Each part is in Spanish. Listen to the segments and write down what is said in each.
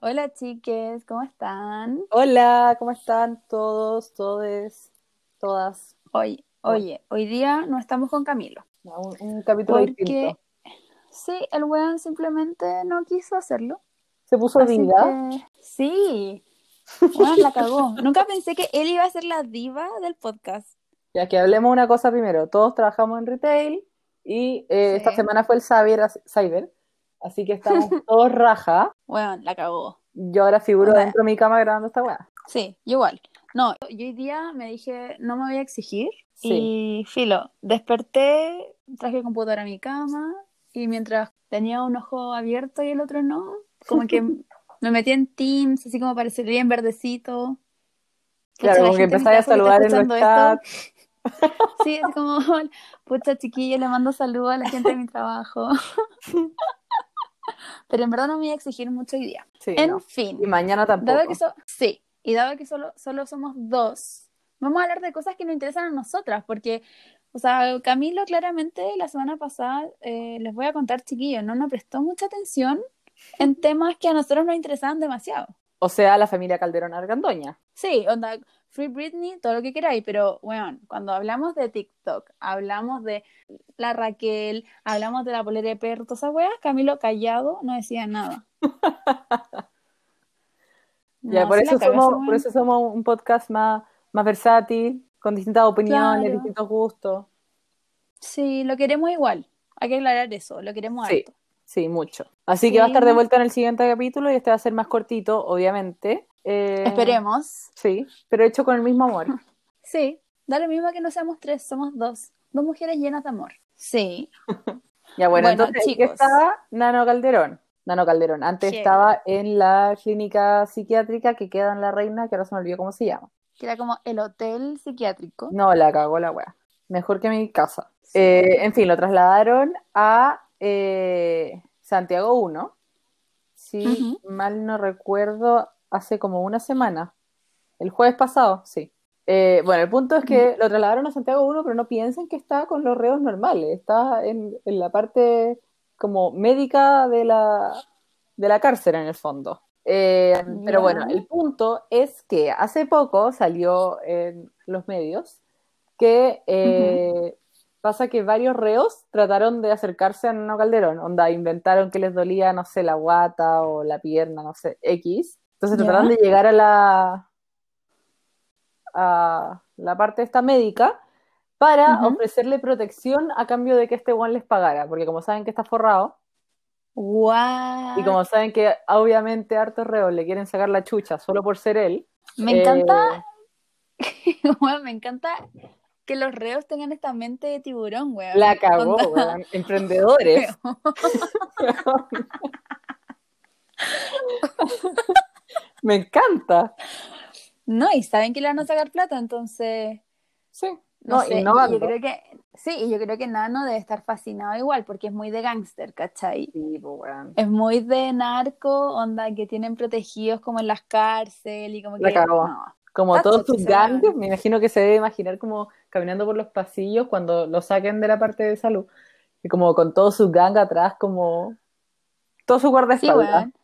Hola chiques, ¿cómo están? Hola, ¿cómo están todos, todes, todas? Hoy, oye, hoy día no estamos con Camilo. No, Un, un capítulo Porque distinto. sí, el weón simplemente no quiso hacerlo. Se puso Así diva. que sí, weón, la cagó. Nunca pensé que él iba a ser la diva del podcast. Ya que hablemos una cosa primero. Todos trabajamos en retail y eh, Sí. esta semana fue el Cyber, Cyber, así que estamos todos raja. Weón, la cagó. Yo ahora figuro dentro de mi cama grabando esta weá. Sí, igual. No, yo hoy día me dije, no me voy a exigir. Sí. Y filo, desperté, traje el computador a mi cama y mientras tenía un ojo abierto y el otro no, como que me metí en Teams, así como para salir en verdecito. Claro, la como que empezáis a saludar en los chats. Sí, así como, pucha chiquillo, le mando saludos a la gente de mi trabajo. Pero en verdad no me voy a exigir mucho hoy día. Sí, En no. fin. Y mañana tampoco. Dado que so- sí, y dado que solo, solo somos dos, vamos a hablar de cosas que nos interesan a nosotras, porque, o sea, Camilo claramente la semana pasada, eh, les voy a contar, chiquillos, no nos prestó mucha atención en temas que a nosotros nos interesaban demasiado. O sea, la familia Calderón Argandoña. Sí, onda, Free Britney, todo lo que queráis, pero, weón, cuando hablamos de TikTok, hablamos de la Raquel, hablamos de la polera de perro, todas esas weas, Camilo callado no decía nada. Ya, por eso somos, por eso somos un podcast más, más versátil, con distintas opiniones, Claro. distintos gustos. Sí, lo queremos igual. Hay que aclarar eso, lo queremos Sí. harto. Sí, mucho. Así que va a estar de vuelta en el siguiente capítulo y este va a ser más cortito, obviamente. Eh, Esperemos. Sí, pero hecho con el mismo amor. Sí, da lo mismo que no seamos tres, somos dos. Dos mujeres llenas de amor. Sí. Ya bueno, Bueno, entonces, ¿en chicos. ¿qué estaba Nano Calderón? Nano Calderón. Antes estaba en la clínica psiquiátrica que queda en La Reina, que ahora se me olvidó cómo se llama. Que era como el hotel psiquiátrico. No, la cagó la wea. Mejor que mi casa. Eh, en fin, lo trasladaron a eh, Santiago 1. Si mal no recuerdo, hace como una semana. El jueves pasado, sí. Eh, bueno, el punto es que lo trasladaron a Santiago 1, pero no piensen que está con los reos normales. Está en, en la parte como médica de la, de la cárcel, en el fondo. Eh, pero bueno, el punto es que hace poco salió en los medios que eh, pasa que varios reos trataron de acercarse a Nano Calderón, onda, inventaron que les dolía, no sé, la guata o la pierna, no sé, X. Entonces Ya. trataron de llegar a la a la parte esta médica para ofrecerle protección a cambio de que este one les pagara, porque como saben que está forrado ¡Guau! y como saben que obviamente a hartos reos le quieren sacar la chucha solo por ser él, Me eh, encanta, weón, me encanta que los reos tengan esta mente de tiburón, weón. la cagó, weón. Emprendedores. Me encanta. No, y saben que le van a sacar plata, entonces, Sí. no, No, sé, innovando. yo creo que, sí, y yo creo que Nano debe estar fascinado igual, porque es muy de gángster, ¿cachai? Sí, pues, weón. Es muy de narco, onda, que tienen protegidos como en las cárceles y como La que, cagó. no. Como Tacho, todos sus weón. gangs, me imagino que se debe imaginar como caminando por los pasillos cuando lo saquen de la parte de salud. Y como con todo su gang atrás, como todo su Sí, guardaespaldas. weón.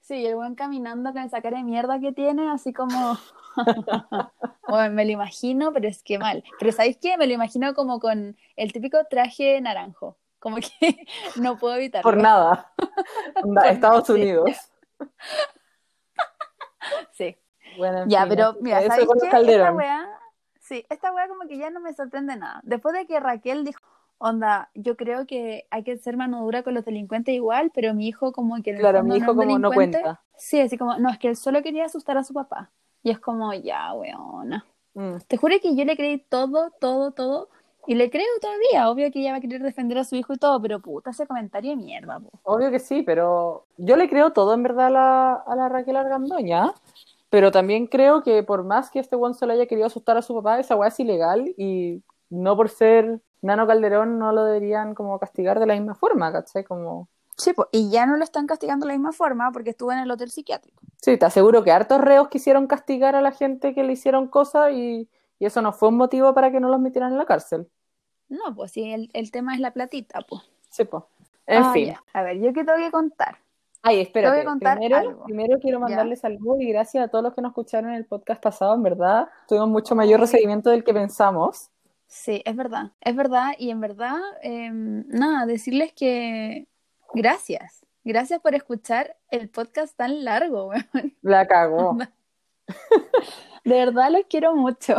Sí, el weón caminando con esa cara de mierda que tiene, así como. Bueno, me lo imagino, pero es que mal. Pero ¿sabéis qué? Me lo imagino como con el típico traje naranjo. Como que no puedo evitarlo. Por nada. Estados sí, Unidos. Sí. Bueno, Ya, fin, pero mira, que eso ¿sabéis con los qué? Esta weá, sí, esta weá como que ya no me sorprende nada. Después de que Raquel dijo, onda, yo creo que hay que ser mano dura con los delincuentes igual, pero mi hijo como que Claro, mi hijo como no cuenta. Sí, así como, no, es que él solo quería asustar a su papá. Y es como, ya, weona. Mm. Te juro que yo le creí todo, todo, todo. Y le creo todavía. Obvio que ella va a querer defender a su hijo y todo, pero puta, ese comentario de mierda, po. Obvio que sí, pero yo le creo todo en verdad a la, a la Raquel Argandoña, pero también creo que por más que este weón solo haya querido asustar a su papá, esa weá es ilegal y no por ser Nano Calderón no lo deberían como castigar de la misma forma, ¿cachai? Como... Sí, po, y ya no lo están castigando de la misma forma porque estuvo en el hotel psiquiátrico. Sí, te aseguro que hartos reos quisieron castigar a la gente que le hicieron cosas y, y eso no fue un motivo para que no los metieran en la cárcel. No, pues sí, el, el tema es la platita, pues. Sí, pues. En Ah, fin. ya. A ver, ¿yo qué tengo que contar? Ay, espérate. Te voy a contar primero, algo. primero quiero mandarles saludos y gracias a todos los que nos escucharon en el podcast pasado, en verdad. Tuvimos mucho mayor recibimiento del que pensamos. Sí, es verdad, es verdad, y en verdad, em, nada, decirles que gracias, gracias por escuchar el podcast tan largo, weón. La cagó. De verdad los quiero mucho.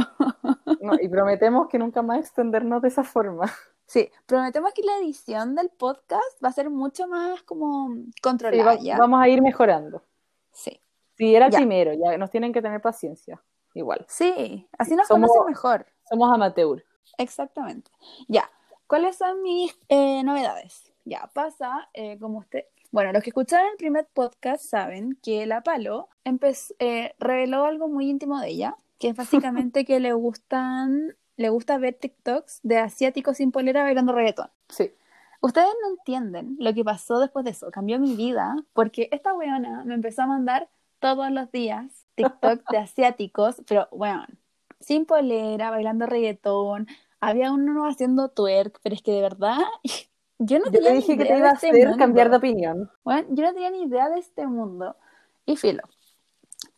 No, y prometemos que nunca más extendernos de esa forma. Sí, prometemos que la edición del podcast va a ser mucho más como Sí, controlada, vamos a ir mejorando. Sí, Si era el Ya. primero, ya nos tienen que tener paciencia. Igual. sí, así nos Somos- conocen mejor. Somos amateur. Exactamente. Ya, ¿cuáles son mis eh, novedades? Ya, pasa, eh, como usted, bueno, los que escucharon el primer podcast saben que la Palo empezó, eh, reveló algo muy íntimo de ella, que es básicamente que le gustan, le gusta ver TikToks de asiáticos sin polera bailando reggaetón. Sí. Ustedes no entienden lo que pasó después de eso, cambió mi vida, porque esta weona me empezó a mandar todos los días TikTok de asiáticos, pero weón, sin polera, bailando reggaetón, había uno haciendo twerk, pero es que de verdad, yo no Yo tenía te ni que idea te iba a este hacer mundo. cambiar de opinión. Weón, yo no tenía ni idea de este mundo. Y filo.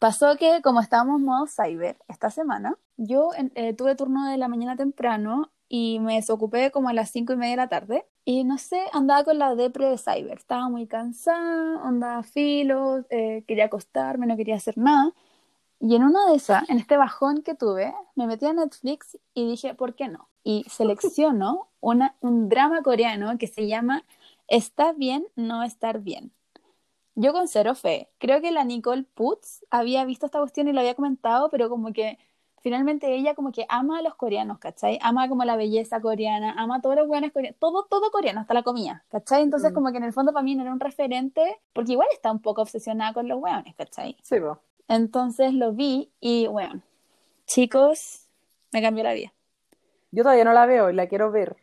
Pasó que como estábamos modo cyber esta semana, yo eh, tuve turno de la mañana temprano y me desocupé como a las cinco y media de la tarde. Y no sé, andaba con la depre de cyber. Estaba muy cansada, andaba filo, eh, quería acostarme, no quería hacer nada. Y en una de esas, en este bajón que tuve, me metí a Netflix y dije, ¿por qué no? Y selecciono un drama coreano que se llama Está bien no estar bien. Yo con cero fe. Creo que la Nicole Putz había visto esta cuestión y lo había comentado, pero como que finalmente ella como que ama a los coreanos, ¿cachai? Ama como la belleza coreana, ama a todos los buenos coreanos, todo, todo coreano, hasta la comida, ¿cachai? Entonces Mm. como que en el fondo para mí no era un referente, porque igual está un poco obsesionada con los hueones, ¿cachai? Sí. Entonces lo vi y, bueno, chicos, me cambió la vida. Yo todavía no la veo y la quiero ver.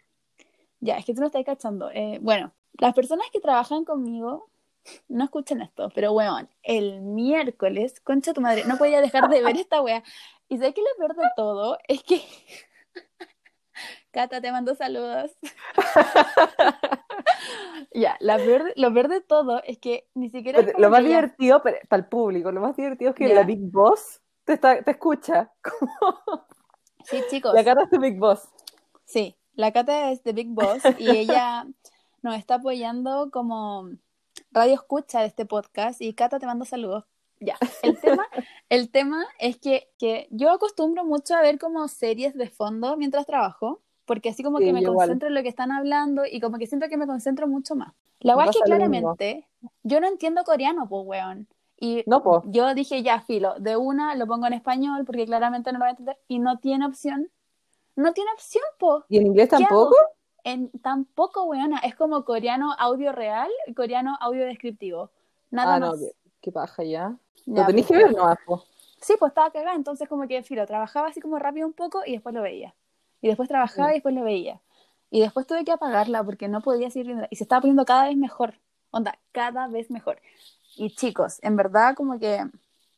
Ya, es que tú no estás cachando. Eh, bueno, las personas que trabajan conmigo no escuchan esto, pero weón, el miércoles, concha tu madre, no podía dejar de ver esta wea. Y sé que lo peor de todo es que. Cata, te mando saludos. ya, la peor- lo peor de todo es que ni siquiera. Pero lo más ella- divertido para, el público, lo más divertido es que la Big Boss te, está, te escucha. Sí, chicos. La cara es tu Big Boss. Sí, la Cata es de Big Boss y ella nos está apoyando como radio escucha de este podcast y Cata te mando saludos. Ya, el tema, el tema es que, que yo acostumbro mucho a ver como series de fondo mientras trabajo, porque así como Sí, que me igual. concentro en lo que están hablando y como que siento que me concentro mucho más. La verdad es que claramente yo no entiendo coreano, pues weón. Y No, po. yo dije, ya, filo, de una lo pongo en español porque claramente no lo voy a entender y no tiene opción. No tiene opción, po. ¿Y en inglés ¿Qué tampoco? hago? En, tampoco, weona. Es como coreano audio real y coreano audio descriptivo. Nada Ah, no, más. qué, qué paja ya. Lo tenéis que ver nomás, po. Sí, pues estaba cagada, entonces como que, filo, trabajaba así como rápido un poco y después lo veía. Y después trabajaba y después lo veía. Y después tuve que apagarla porque no podía seguir viendo. Y se estaba poniendo cada vez mejor. Onda, cada vez mejor. Y chicos, en verdad como que...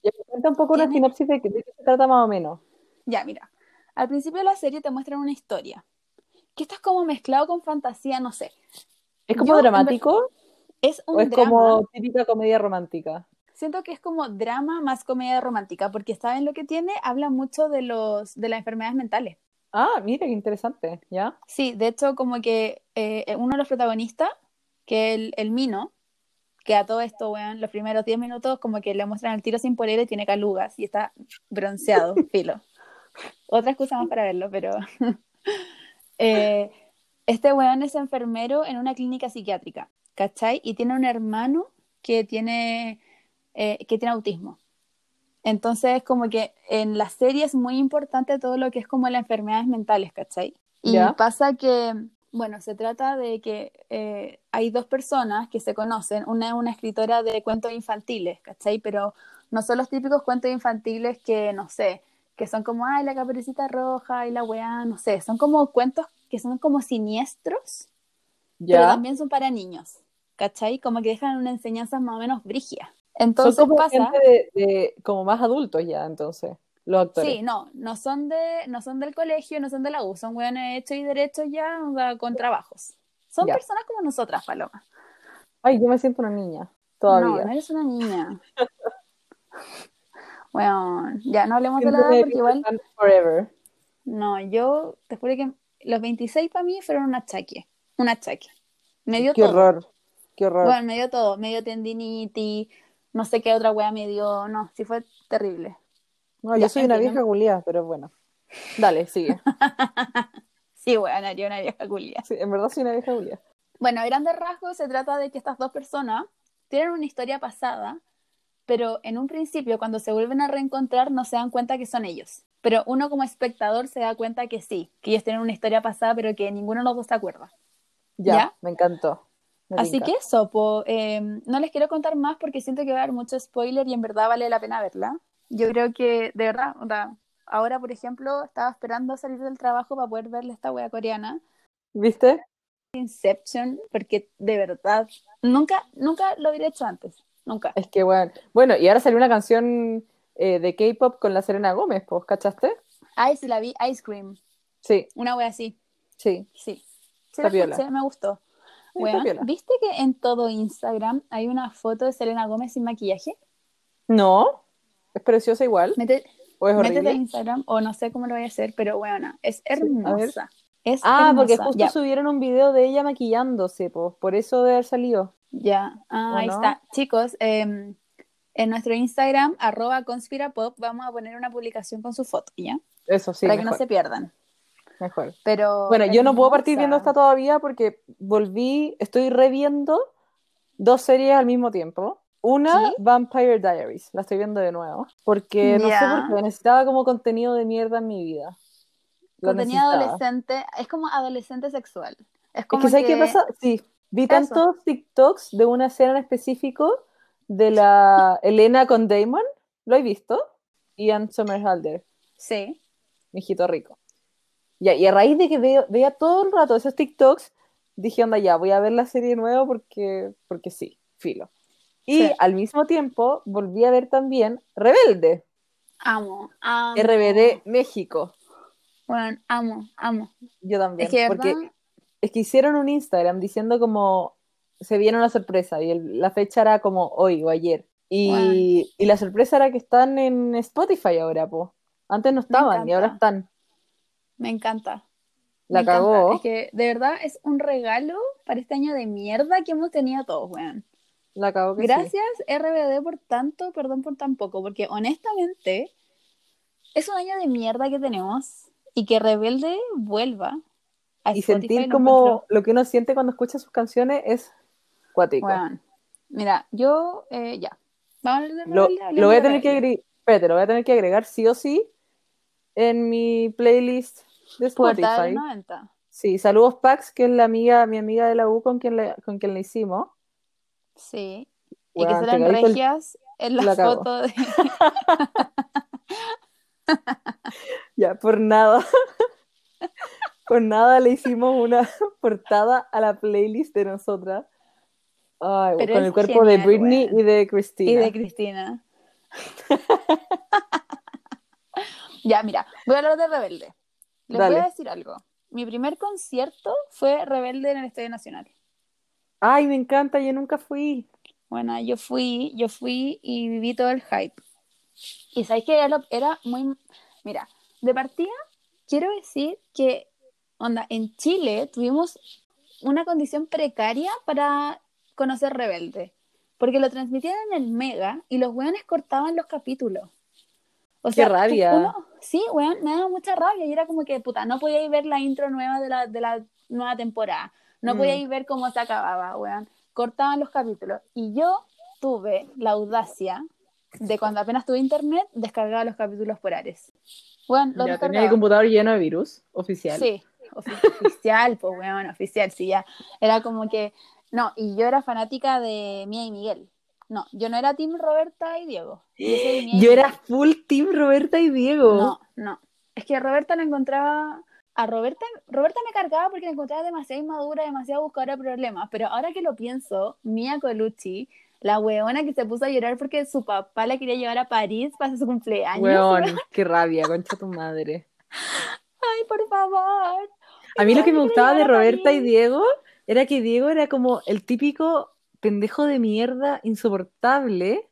Ya, cuenta un poco una sinopsis de, de qué se trata más o menos. Ya, mira. Al principio de la serie te muestran una historia. Que esto es como mezclado con fantasía, no sé. ¿Es como Yo, dramático Es un o es drama. como típica comedia romántica? Siento que es como drama más comedia romántica, porque ¿saben lo que tiene? Habla mucho de los de las enfermedades mentales. Ah, mira, qué interesante, ¿ya? Sí, de hecho, como que eh, uno de los protagonistas, que el, el Mino, que a todo esto, weón, los primeros 10 minutos como que le muestran el tiro sin polera y tiene calugas y está bronceado, filo. Otra excusa más para verlo, pero... eh, este weón es enfermero en una clínica psiquiátrica, ¿cachai? Y tiene un hermano que tiene, eh, que tiene autismo. Entonces, como que en la serie es muy importante todo lo que es como las enfermedades mentales, ¿cachai? Y Ya. pasa que, bueno, se trata de que eh, hay dos personas que se conocen, una es una escritora de cuentos infantiles, ¿cachai? Pero no son los típicos cuentos infantiles que, no sé, que son como, ay, la caperucita roja y la weá, no sé, son como cuentos que son como siniestros, pero también son para niños, ¿cachai? Como que dejan una enseñanza más o menos brígida. Son Entonces como pasa... gente de, de- como más adultos ya, entonces, los actores. Sí, no, no son de, no son del colegio, no son de la U, son hueones hechos y derechos ya, o sea, con trabajos. Son Ya. personas como nosotras, Paloma. Ay, yo me siento una niña. todavía. No, no eres una niña. bueno, ya no hablemos de la edad porque igual. Forever. No, yo te juro que los 26 para mí fueron un achaque. Un achaque. Me dio Qué todo. horror. Qué horror. Bueno, me dio todo. Me dio tendinitis, no sé qué otra wea me dio. No, sí fue terrible. no, yo ya, soy una vieja culiada, pero bueno. Dale, sigue. Sí, weón, haría una vieja culia. Sí, en verdad soy una vieja culiada. Bueno, a grandes rasgos se trata de que estas dos personas tienen una historia pasada, pero en un principio, cuando se vuelven a reencontrar, no se dan cuenta que son ellos. Pero uno como espectador se da cuenta que sí, que ellos tienen una historia pasada, pero que ninguno de los dos se acuerda. Ya, ¿Ya? me encantó. Me Así que eso, po, eh, no les quiero contar más porque siento que va a haber mucho spoiler y en verdad vale la pena verla. Yo creo que, de verdad, o sea, ahora, por ejemplo, estaba esperando salir del trabajo para poder verle esta wea coreana, ¿Viste? Inception, porque de verdad, nunca, nunca lo hubiera hecho antes, nunca. Es que bueno. Bueno, y ahora salió una canción eh, de K-pop con la Serena Gómez, pues, ¿cachaste? Ay, sí la vi, Ice Cream, Sí, una wea así, sí. sí. La escuché, me gustó. Piola. ¿viste que en todo Instagram hay una foto de Selena Gómez sin maquillaje? No, es preciosa igual. Mete- ¿O es Métete a? Instagram o no sé cómo lo voy a hacer, pero bueno, es hermosa. Es Ah, porque justo ya, subieron un video de ella maquillándose, pues, por eso debe haber salido. Ya. Ah, ¿O ahí no? está. Chicos, em, en nuestro Instagram, arroba conspirapop, vamos a poner una publicación con su foto, ¿ya? Eso sí, Para que no se pierdan. mejor. Pero Bueno, yo no puedo partir viendo esta todavía porque volví, estoy reviendo dos series al mismo tiempo. Una. Vampire Diaries, la estoy viendo de nuevo, porque no sé por qué, necesitaba como contenido de mierda en mi vida. Lo Contenido necesitaba. adolescente, es como adolescente sexual. Es Es como que ¿sabes qué pasa? Sí, vi Eso. tantos TikToks de una escena en específico de la Elena con Damon, ¿lo he visto? Ian Somerhalder, Sí. mijito rico. Ya, y a raíz de que veo, veía todo el rato esos TikToks, dije, onda, ya, voy a ver la serie de nuevo porque, porque sí, filo. Y Sí. al mismo tiempo volví a ver también Rebelde, Amo, amo. RBD México. Bueno, amo, amo. Yo también, Es que porque verdad, es que hicieron un Instagram diciendo como se viene una sorpresa y el- la fecha era como hoy o ayer. Y, y la sorpresa era que están en Spotify ahora, po. Antes no estaban y ahora están. me encanta. La Me encanta. cagó. Es que de verdad es un regalo para este año de mierda que hemos tenido todos, weón. La que sí. Gracias RBD por tanto, perdón por tan poco, porque honestamente es un año de mierda que tenemos y que Rebelde vuelva a Y Spotify sentir como encuentro- lo que uno siente cuando escucha sus canciones es cuático. Mira, yo eh, ya. Vamos a Lo, voy a tener que agregar, espérate, lo voy a tener que agregar sí o sí en mi playlist de Spotify. 90. Sí, saludos Pax, que es la amiga, mi amiga de la U con quien le, con quien le hicimos. Sí. Y que serán el- regias en la, la foto de. Ya, por nada. por nada le hicimos una portada a la playlist de nosotras. Ay, con el cuerpo de Britney y de Christina. Y de Cristina. ya, mira, voy a hablar de Rebelde. Les voy a decir algo. Mi primer concierto fue Rebelde en el Estadio Nacional. Ay, me encanta, yo nunca fui. Bueno, yo fui, yo fui y viví todo el hype. Y sabéis que era muy. Mira, de partida, quiero decir que, onda, en Chile tuvimos una condición precaria para conocer Rebelde. Porque lo transmitían en el Mega y los weones cortaban los capítulos. O Qué sea, rabia. uno- sí, weón, me daba mucha rabia. Y era como que, puta, no podíais ver la intro nueva de la, de la nueva temporada. No Mm. podíais ver cómo se acababa, weón. Cortaban los capítulos. Y yo tuve la audacia de cuando apenas tuve internet, descargaba los capítulos por Ares. Weón, los Ya tenía el computador lleno de virus, oficial. Sí, oficial, pues weón, oficial, sí, ya. Era como que, no, y yo era fanática de Mía y Miguel. No, yo no era Team Roberta y Diego. Yo, soy Mía y Yo era full team Roberta y Diego. No, no. Es que Roberta la encontraba. A Roberta, Roberta me cargaba porque la encontraba demasiado inmadura, demasiado buscadora de problemas. Pero ahora que lo pienso, Mia Colucci, la weona que se puso a llorar porque su papá la quería llevar a París para su cumpleaños. Weón, qué rabia, concha tu madre. Ay, por favor. A mí lo que me gustaba de Roberta y. Diego era que Diego era como el típico pendejo de mierda insoportable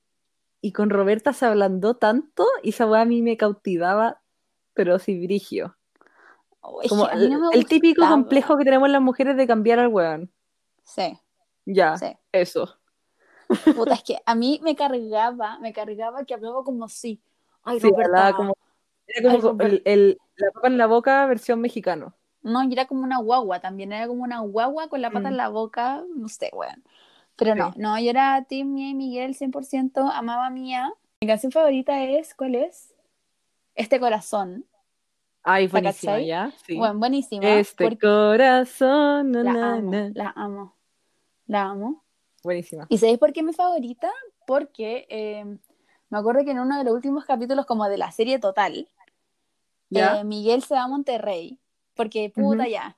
y con Roberta se ablandó tanto y esa weá a mí me cautivaba, pero sí brigio. Como mí no el, el típico complejo que tenemos las mujeres de cambiar al weón. Sí, Ya, sí. eso. Puta, es que a mí me cargaba, me cargaba que hablaba como si. Ay, Sí, Roberta. como, era como Ay, el, el- la papa en la boca versión mexicano. No, y era como una guagua también, era como una guagua con la pata Mm. en la boca, no sé, weón. Pero no, Sí. no, yo era Team Mía y Miguel 100%, amaba a Mía. Mi canción favorita es, ¿cuál es? Este corazón. Ay, ¿La buenísima? ¿ya? Sí. Bueno, buenísima. este porque corazón, na, la amo, na. la amo, la amo. Buenísima. ¿Y sabéis por qué mi favorita? Porque eh, me acuerdo que en uno de los últimos capítulos como de la serie total, ¿Ya? eh, Miguel se va a Monterrey. Porque puta ya.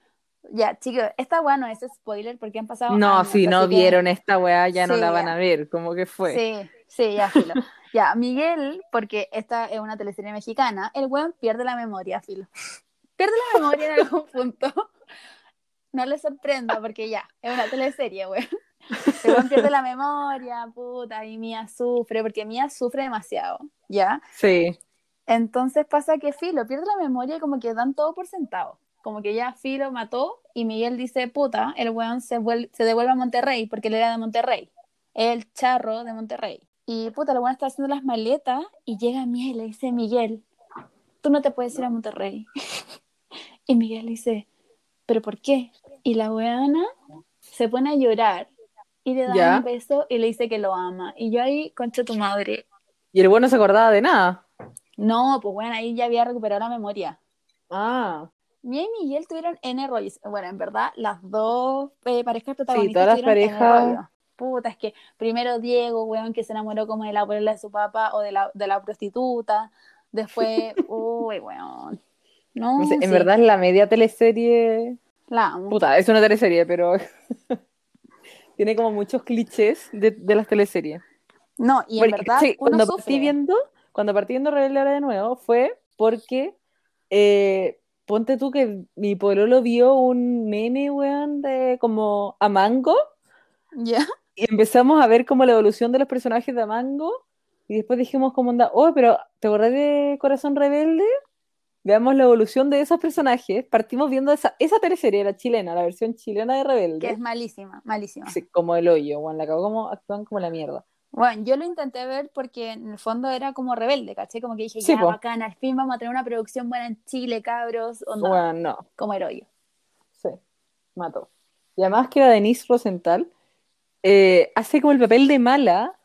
Ya, chicos, esta weá no es spoiler porque han pasado No, años, si no que- vieron esta weá, ya no la van ya. a ver. Como que fue. Sí, sí, ya, filo. ya, Miguel, porque esta es una teleserie mexicana, el weón pierde la memoria, filo. Pierde la memoria en algún punto. No le sorprenda, porque ya, es una teleserie, weón. El weón pierde la memoria, puta, y Mía sufre, porque Mía sufre demasiado, ¿ya? Sí. Entonces pasa que Filo pierde la memoria y como que dan todo por sentado. Como que ya Filo mató y Miguel dice, puta, el weón se, se devuelve a Monterrey porque él era de Monterrey. El charro de Monterrey. Y puta, el weón está haciendo las maletas y llega Miguel y le dice, Miguel, tú no te puedes ir a Monterrey. y Miguel le dice, ¿pero por qué? Y la weona se pone a llorar y le da Ya. un beso y le dice que lo ama. Y yo ahí, concha tu madre, Y el bueno no se acordaba de nada. no, pues bueno, ahí ya había recuperado la memoria. Ah. Mía y Miguel tuvieron N rollos. Bueno, en verdad, las dos eh, parejas protagonistas todas las parejas-. Puta, es que primero Diego, weón, que se enamoró como de la abuela de su papá o de la, de la prostituta. Después, uy, weón. No, No sé, en sí, verdad es la media teleserie. la amo. Puta, es una teleserie, pero tiene como muchos clichés de, de las teleseries. No, y en Porque, verdad, sí, uno cuando sufre. partí viendo, cuando partí viendo Rebelde ahora de nuevo, fue porque eh, ponte tú que mi pololo vio un meme, weón, de como a Mango, ¿Ya? y empezamos a ver como la evolución de los personajes de Mango, y después dijimos como onda, oh, pero ¿te acordás de Corazón Rebelde? Veamos la evolución de esos personajes. Partimos viendo esa, esa teleserie, la chilena, la versión chilena de Rebelde. Que es malísima, malísima. Sí, como el hoyo, weón, la cagó como, actúan como la mierda. Bueno, yo lo intenté ver porque en el fondo era como rebelde, ¿caché? Como que dije, Sí, ya, po. bacán, al fin vamos a tener una producción buena en Chile, cabros. Onda, Bueno, no. como heroyo. Sí, mató. Y además que la Denise Rosenthal eh, hace como el papel de mala,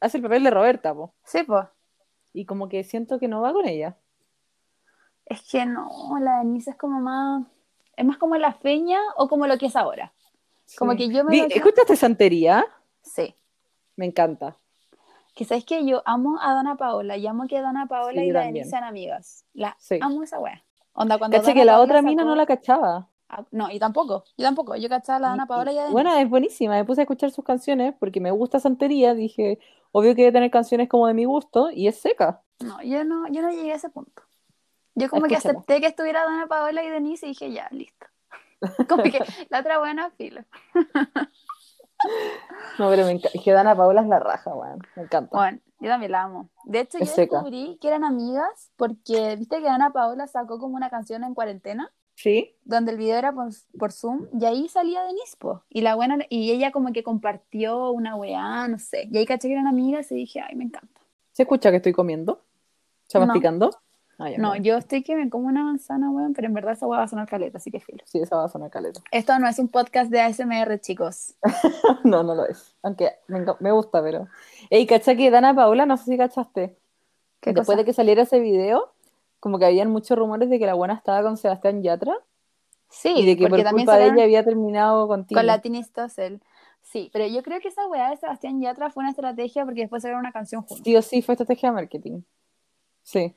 hace el papel de Roberta, po. Sí, pues. Y como que siento que no va con ella. Es que no, la Denise es como más. Es más como la feña o como lo que es ahora. Como Sí. que yo me ¿Escuchaste Santería? Sí. Me encanta. Que sabes que yo amo a Dana Paola y amo que Dana Paola Sí, y la. Denise sean amigas. La Sí. amo esa wea. Onda, cuando Caché Dana que la Paola otra mina no la cachaba. Ah, No, y tampoco. Yo tampoco. Yo cachaba a la Dana Paola y a Denise. Bueno, es buenísima. Me puse a escuchar sus canciones porque me gusta Santería. Dije, obvio que debe tener canciones como de mi gusto y es seca. No, yo no, yo no llegué a ese punto. Yo como que acepté que estuviera Dana Paola y Denise y dije, ya, listo. Como que la otra buena filo. No, pero me encanta. Es que Dana Paola es la raja, weón. Me encanta. Bueno, yo también la amo. De hecho, Es yo seca. descubrí que eran amigas porque, viste que Dana Paola sacó como una canción en cuarentena, ¿Sí? donde el video era por, por Zoom, y ahí salía Denise, po. Y la buena, y ella como que compartió una weá, no sé. Y ahí caché que eran amigas y dije, ay, me encanta. ¿Se escucha que estoy comiendo? ¿Se No. masticando? Ya, No, yo estoy que me como una manzana, weón, pero en verdad esa weá va a sonar caleta, así que filo. Sí, esa va a sonar caleta. Esto no es un podcast de ASMR, chicos. No, no lo es. Aunque me, gusta, pero. Ey, cacha que Dana Paola, no sé si cachaste. ¿Qué Después cosa? de que saliera ese video, como que habían muchos rumores de que la buena estaba con Sebastián Yatra Sí, y de que por porque también culpa de ella había terminado contigo. con la Stossel. Sí, pero yo creo que esa weá de Sebastián Yatra fue una estrategia porque después sacaron una canción juntos. Sí o sí, fue estrategia de marketing. Sí.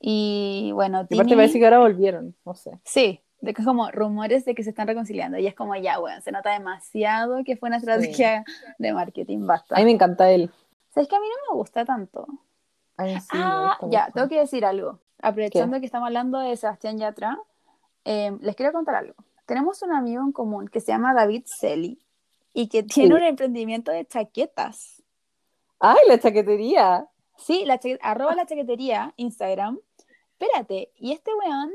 Y bueno, Y aparte parece que ahora volvieron, no sé. Sí, de que es como rumores de que se están reconciliando. Y es como ya, weón, se nota demasiado que fue una estrategia de marketing, basta. A mí me encanta él. ¿Sabes que a mí no me gusta tanto? A mí sí me ah, gusta ya, mucho. tengo que decir algo. Aprovechando que estamos hablando de Sebastián Yatra, eh, les quiero contar algo. Tenemos un amigo en común que se llama David Celi. y que tiene Sí. un emprendimiento de chaquetas. ¡Ay, la chaquetería! Sí, la arroba la chaquetería, Instagram. Espérate, y este weón,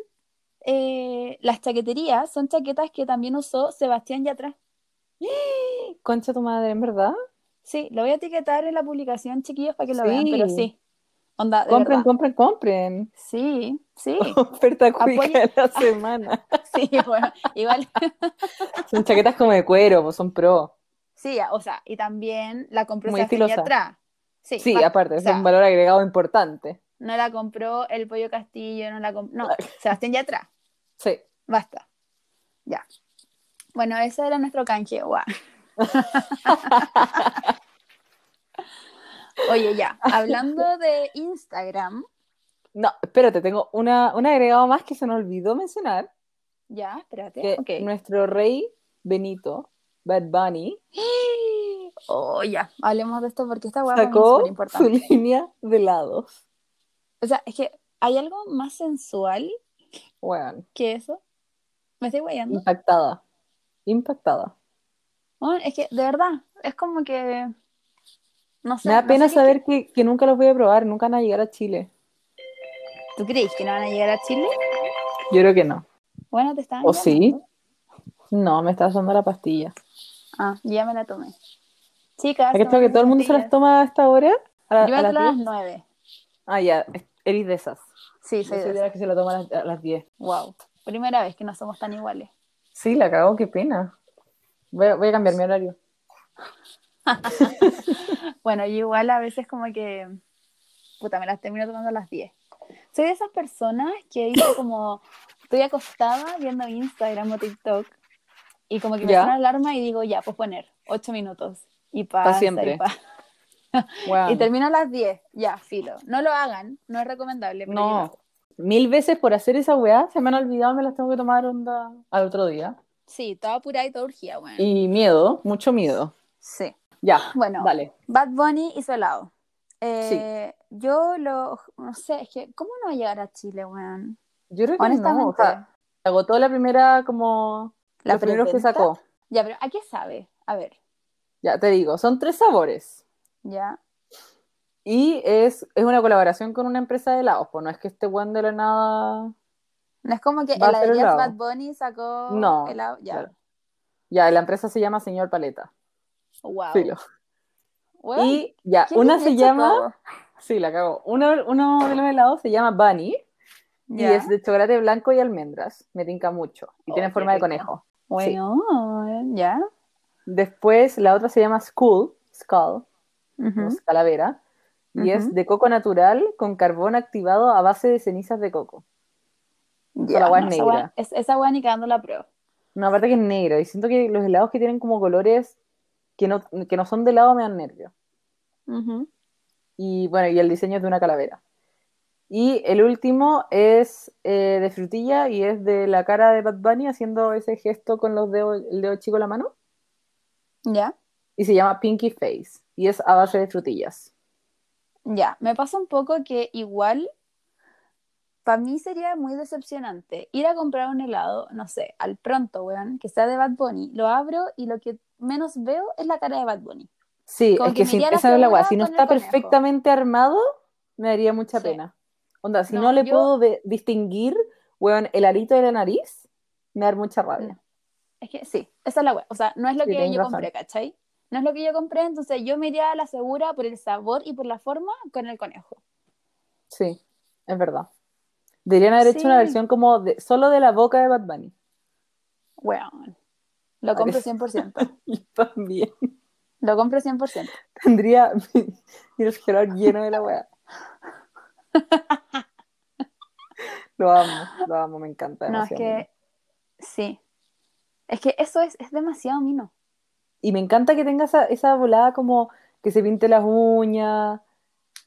eh, las chaqueterías son chaquetas que también usó Sebastián Yatra. Concha tu madre, ¿en verdad? Sí, lo voy a etiquetar en la publicación, chiquillos, para que lo Sí. vean, pero sí. Onda, Compren, verdad. compren, compren. Sí, sí, Oferta cuica de la semana. sí, bueno, igual. Son chaquetas como de cuero, pues son pro. Sí, o sea, y también la compró Muy Sebastián estilosa. Yatra. Sí, Sí, pa- aparte, o es un valor agregado importante. no la compró el Pollo Castillo, no la compró. No, Sebastián Yatra. Sí. Basta. Ya. Bueno, ese era nuestro canje. guau. Oye, ya, hablando de Instagram, No, espérate, tengo una, un agregado más que se me olvidó mencionar, ya, espérate. que nuestro rey Benito, Bad Bunny, Oh, ya, hablemos de esto porque esta hueá es súper su importante. línea de helados. O sea, es que hay algo más sensual Bueno, que eso. ¿Me estoy guayando? impactada. Impactada. Bueno, es que, de verdad, es como que. No sé. Me da no pena sé saber que, que nunca los voy a probar, nunca van a llegar a Chile. ¿Tú crees que no van a llegar a Chile? Yo creo que no. Bueno, te estaban ¿O sí? No, me está usando la pastilla. Ah, ya me la tomé. Chicas. ¿Es que creo que todo el mundo se las toma a esta hora? A, la- Yo a a las 10? 9. Ah, ya, eres de esas. Sí, Yo soy soy de las que se la toma a las, a las 10. Wow. Primera vez que no somos tan iguales. Sí, la cago, qué pena. Voy a, voy a cambiar mi horario. Bueno, yo igual a veces como que. Puta, me las termino tomando a las 10. Soy de esas personas que dice como. Estoy acostada viendo Instagram o TikTok. Y como que me suena la alarma y digo, ya, pues poner 8 minutos. Y pasa, siempre. y. Wow. Y termino a las 10. Ya, filo. No lo hagan, no es recomendable. pero No, mil veces por hacer esa weá, se me han olvidado, me las tengo que tomar onda al otro día. Sí, toda apurada y toda urgida, bueno. Y miedo, mucho miedo. Sí. Ya, Bueno, dale. Bad Bunny hizo helado. Eh, Yo lo. No sé, es que, ¿cómo no va a llegar a Chile, weón? Yo creo que Honestamente. no, o sea, agotó la primera como La los primeros que sacó. Ya, pero ¿a qué sabe? A ver, Ya te digo, son tres sabores. ya. Y es, es una colaboración con una empresa de helados, pues no es que este weón de la nada. No es como que heladerías. Bad Bunny sacó No, helado. Ya. claro. Ya, la empresa se llama Señor Paleta. Wow. Filo. Y ya, una se hecho llama. todo. Sí, la cago. Uno, uno de los helados se llama Bunny y es de chocolate blanco y almendras. Me tinca mucho. Y Oh, tiene forma de conejo. Weón, ya. Después la otra se llama Skull, Skull, calavera, y es de coco natural con carbón activado a base de cenizas de coco. La weá no, es negra. es- esa weá ni cagando la prueba. No, aparte que es negra, y siento que los helados que tienen como colores que no, que no son de helado me dan nervio. Ujú. Y bueno, y el diseño es de una calavera. Y el último es eh, de frutilla y es de la cara de Bad Bunny haciendo ese gesto con los dedos, el dedo chico en la mano. Ya. Y se llama Pinky Face. Y es a base de frutillas. Ya, me pasa un poco que igual para mí sería muy decepcionante ir a comprar un helado, no sé, al pronto, weón, que sea de Bad Bunny, lo abro y lo que menos veo es la cara de Bad Bunny. Sí, Como es que si, esa es la weá. Si no está perfectamente armado, me daría mucha Sí. pena. Onda, si No, no, le yo- puedo distinguir, weón, el arito de la nariz, me da mucha rabia. No. Es que sí, esa es la weá. O sea, no es lo Sí, que yo razón. compré, ¿cachai? No es lo que yo compré, entonces yo me iría a la segura por el sabor y por la forma con el conejo. Sí, es verdad. Deberían haber hecho una versión como de, solo de la boca de Bad Bunny. Weón. Lo compro Parece- 100%. Y también Lo compro 100%. tendría mi refrigerador lleno de la weá. Lo amo, lo amo, me encanta. No, es que sí. Es que eso es, es demasiado mino. Y me encanta que tenga esa, esa volada como que se pinte las uñas,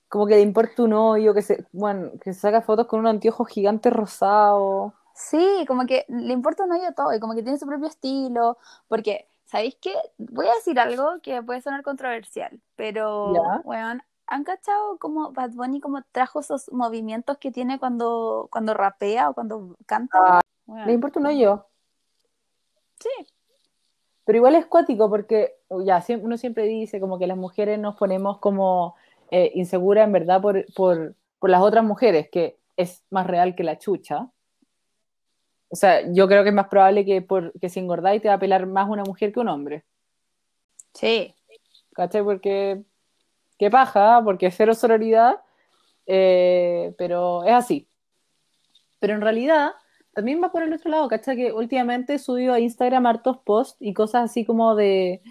como que le importa un hoyo, que se, bueno, que se saca fotos con un anteojo gigante rosado. Sí, como que le importa un hoyo todo y como que tiene su propio estilo. Porque, ¿sabéis qué? Voy a decir algo que puede sonar controversial, pero, Ya. weón, ¿han cachado cómo Bad Bunny como trajo esos movimientos que tiene cuando, cuando rapea o cuando canta? Ah, Le importa un hoyo. Sí, Pero igual es cuático porque ya uno siempre dice como que las mujeres nos ponemos como eh, inseguras en verdad por, por, por las otras mujeres, que es más real que la chucha. O sea, yo creo que es más probable que, por, que si engordáis te va a pelar más una mujer que un hombre. Sí. ¿Cachai? Porque, qué paja, porque es cero sororidad, eh, pero es así. Pero en realidad, también va por el otro lado, ¿cachai? Que últimamente he subido a Instagram hartos posts y cosas así como de,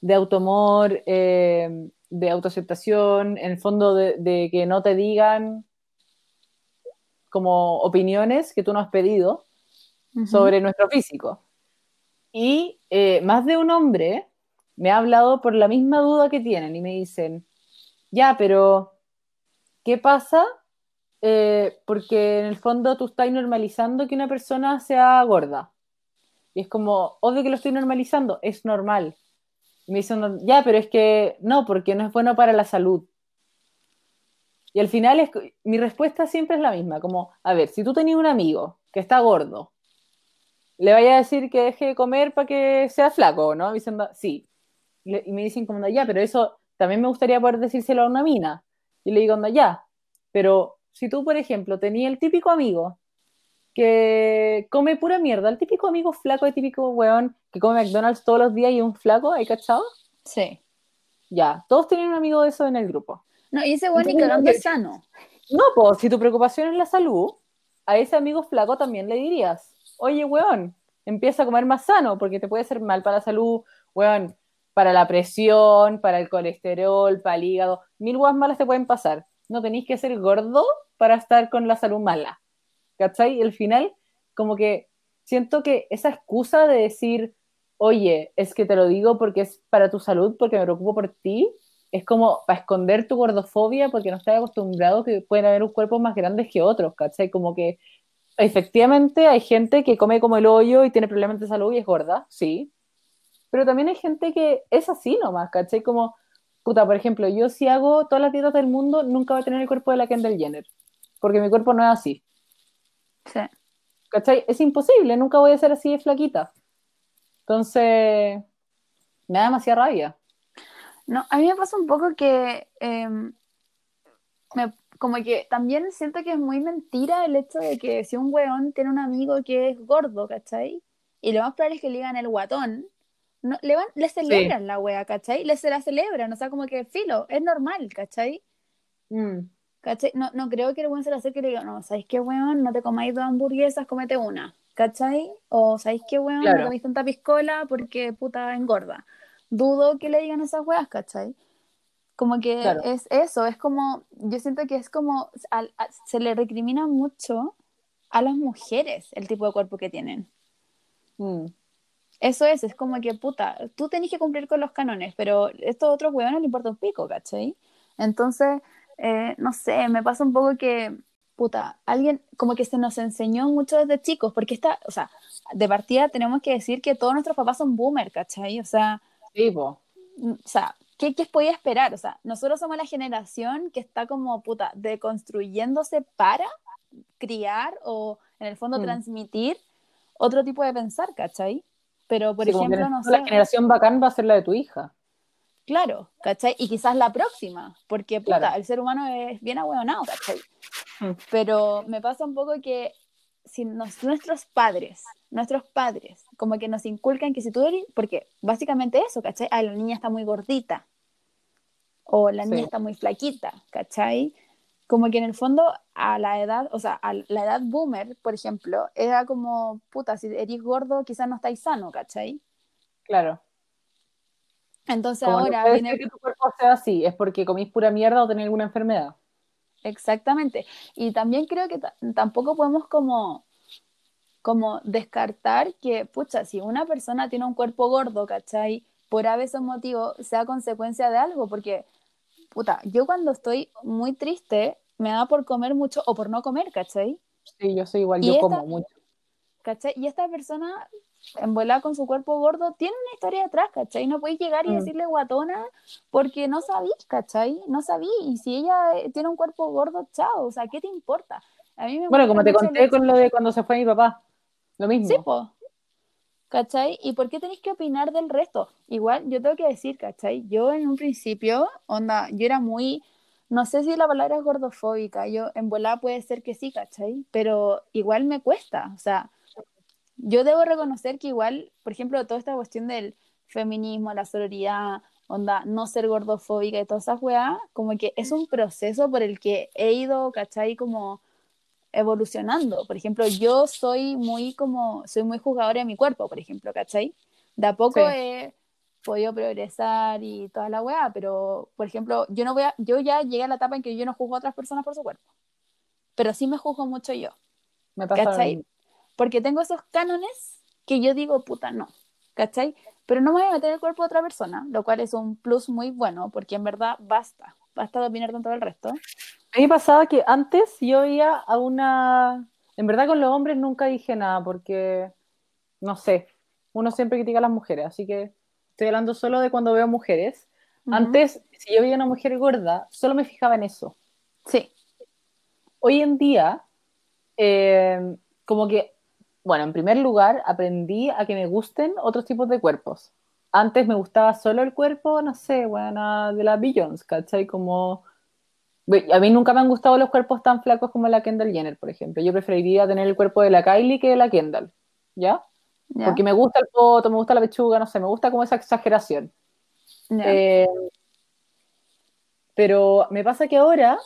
de automor, eh, de autoaceptación, en el fondo de, de que no te digan como opiniones que tú no has pedido sobre nuestro físico. Y eh, más de un hombre me ha hablado por la misma duda que tienen y me dicen, ya, pero ¿qué pasa? Eh, porque en el fondo tú estás normalizando que una persona sea gorda. Y es como, obvio que lo estoy normalizando, es normal. Y me dicen, ya, pero es que no, porque no es bueno para la salud. Y al final es, mi respuesta siempre es la misma, como, a ver, si tú tenías un amigo que está gordo le vaya a decir que deje de comer para que sea flaco, ¿no? Diciendo, sí. y me dicen como, ya, pero eso también me gustaría poder decírselo a una mina. Y le digo, anda, ya. Pero si tú, por ejemplo, tenías el típico amigo que come pura mierda, el típico amigo flaco, el típico weón que come McDonald's todos los días y un flaco, ¿hay cachado? Sí. Ya, todos tienen un amigo de eso en el grupo. No, y ese weón ni cagando es sano. No, pues si tu preocupación es la salud, a ese amigo flaco también le dirías, oye, weón, empieza a comer más sano, porque te puede hacer mal para la salud, weón, para la presión, para el colesterol, para el hígado, mil weas malas te pueden pasar. No tenéis que ser gordo para estar con la salud mala. ¿Cachai? Y al final, como que siento que esa excusa de decir, oye, es que te lo digo porque es para tu salud, porque me preocupo por ti, es como para esconder tu gordofobia porque no estás acostumbrado que pueden haber un cuerpo más grandes que otros, ¿cachai? Como que efectivamente hay gente que come como el hoyo y tiene problemas de salud y es gorda, sí. Pero también hay gente que es así nomás, ¿cachai? Como, puta, por ejemplo, yo si hago todas las dietas del mundo, nunca voy a tener el cuerpo de la Kendall Jenner. Porque mi cuerpo no es así. Sí. ¿Cachai? Es imposible, nunca voy a ser así de flaquita. Entonces, me da demasiada rabia. No, a mí me pasa un poco que em, me, como que también siento que es muy mentira el hecho de que si un weón tiene un amigo que es gordo, ¿cachai? Y lo más probable es que le digan el guatón, no, le, van, le celebran la wea, ¿cachai? Le se la celebran, o sea, como que filo, es normal, ¿cachai? Mm. ¿Cachai? No, no creo que el weón se le acerque y le diga, no, ¿sabéis qué weón? No te comáis dos hamburguesas, comete una, ¿cachai? O ¿sabéis qué weón? No comiste tanta piscola porque puta engorda. Dudo que le digan esas weas, ¿cachai? Como que es eso, es como, yo siento que es como, se le recrimina mucho a las mujeres el tipo de cuerpo que tienen. Mm. Eso es, es como que, puta, tú tenés que cumplir con los canones, pero estos otros huevones le importa un pico, ¿cachai? Entonces, eh, no sé, me pasa un poco que, puta, alguien como que se nos enseñó mucho desde chicos, porque está, o sea, de partida tenemos que decir que todos nuestros papás son boomer, ¿cachai? O sea, sí, o sea, ¿qué, ¿qué podía esperar? O sea, nosotros somos la generación que está como, puta, deconstruyéndose para criar o en el fondo mm. transmitir otro tipo de pensar, ¿cachai? Pero, por ejemplo, no sé. La generación bacán va a ser la de tu hija. Claro, ¿cachai? Y quizás la próxima, porque puta, el ser humano es bien ahueonado, ¿cachai? Mm. Pero me pasa un poco que si nuestros padres, nuestros padres, como que nos inculcan que si tú eres, porque básicamente eso, ¿cachai? Ah, la niña está muy gordita, o la niña está muy flaquita, ¿cachai? Como que en el fondo a la edad, o sea, a la edad boomer, por ejemplo, era como, puta, si eres gordo quizás no estáis sano, ¿cachai? Claro. Entonces ahora viene... que tu cuerpo sea así, es porque comís pura mierda o tenés alguna enfermedad. Exactamente. Y también creo que tampoco podemos como, como descartar que, pucha, si una persona tiene un cuerpo gordo, ¿cachai? Por a veces motivo sea consecuencia de algo, porque, puta, yo cuando estoy muy triste, me da por comer mucho o por no comer, ¿cachai? Sí, yo soy igual, yo como mucho. ¿Cachai? Y esta persona envuelta con su cuerpo gordo, tiene una historia detrás, ¿cachai? No podéis llegar y mm. decirle guatona porque no sabís, ¿cachai? No sabí. Y si ella eh, tiene un cuerpo gordo, chao, o sea, ¿qué te importa? A mí me bueno, como te conté con lo de cuando se fue mi papá, lo mismo. Sí, po. ¿Cachai? ¿Y por qué tenéis que opinar del resto? Igual, yo tengo que decir, ¿cachai? Yo en un principio, onda, yo era muy, no sé si la palabra es gordofóbica, yo en volada puede ser que sí, ¿cachai? Pero igual me cuesta, o sea, yo debo reconocer que igual, por ejemplo, toda esta cuestión del feminismo, la sororidad, onda, no ser gordofóbica y todas esas weas, como que es un proceso por el que he ido, ¿cachai? Como evolucionando. Por ejemplo, yo soy muy como, soy muy jugadora de mi cuerpo, por ejemplo, ¿cachai? De a poco he podido progresar y toda la weá, pero, por ejemplo, yo no voy a, yo ya llegué a la etapa en que yo no juzgo a otras personas por su cuerpo, pero sí me juzgo mucho yo. Me pasa ¿Cachai? Porque tengo esos cánones que yo digo, puta, no, ¿cachai? Pero no me voy a meter el cuerpo de otra persona, lo cual es un plus muy bueno, porque en verdad basta, basta de opinar con todo el resto. A mí pasaba que antes yo iba a una... En verdad con los hombres nunca dije nada porque, no sé, uno siempre critica a las mujeres, así que estoy hablando solo de cuando veo mujeres. Antes, si yo veía una mujer gorda, solo me fijaba en eso. Sí. Hoy en día, eh, como que, bueno, en primer lugar, aprendí a que me gusten otros tipos de cuerpos. Antes me gustaba solo el cuerpo, no sé, bueno, de la Beyoncé, ¿cachai? Como a mí nunca me han gustado los cuerpos tan flacos como la Kendall Jenner, por ejemplo. Yo preferiría tener el cuerpo de la Kylie que de la Kendall, ¿ya? Porque me gusta el foto, me gusta la pechuga, no sé, me gusta como esa exageración. Eh, pero me pasa que ahora,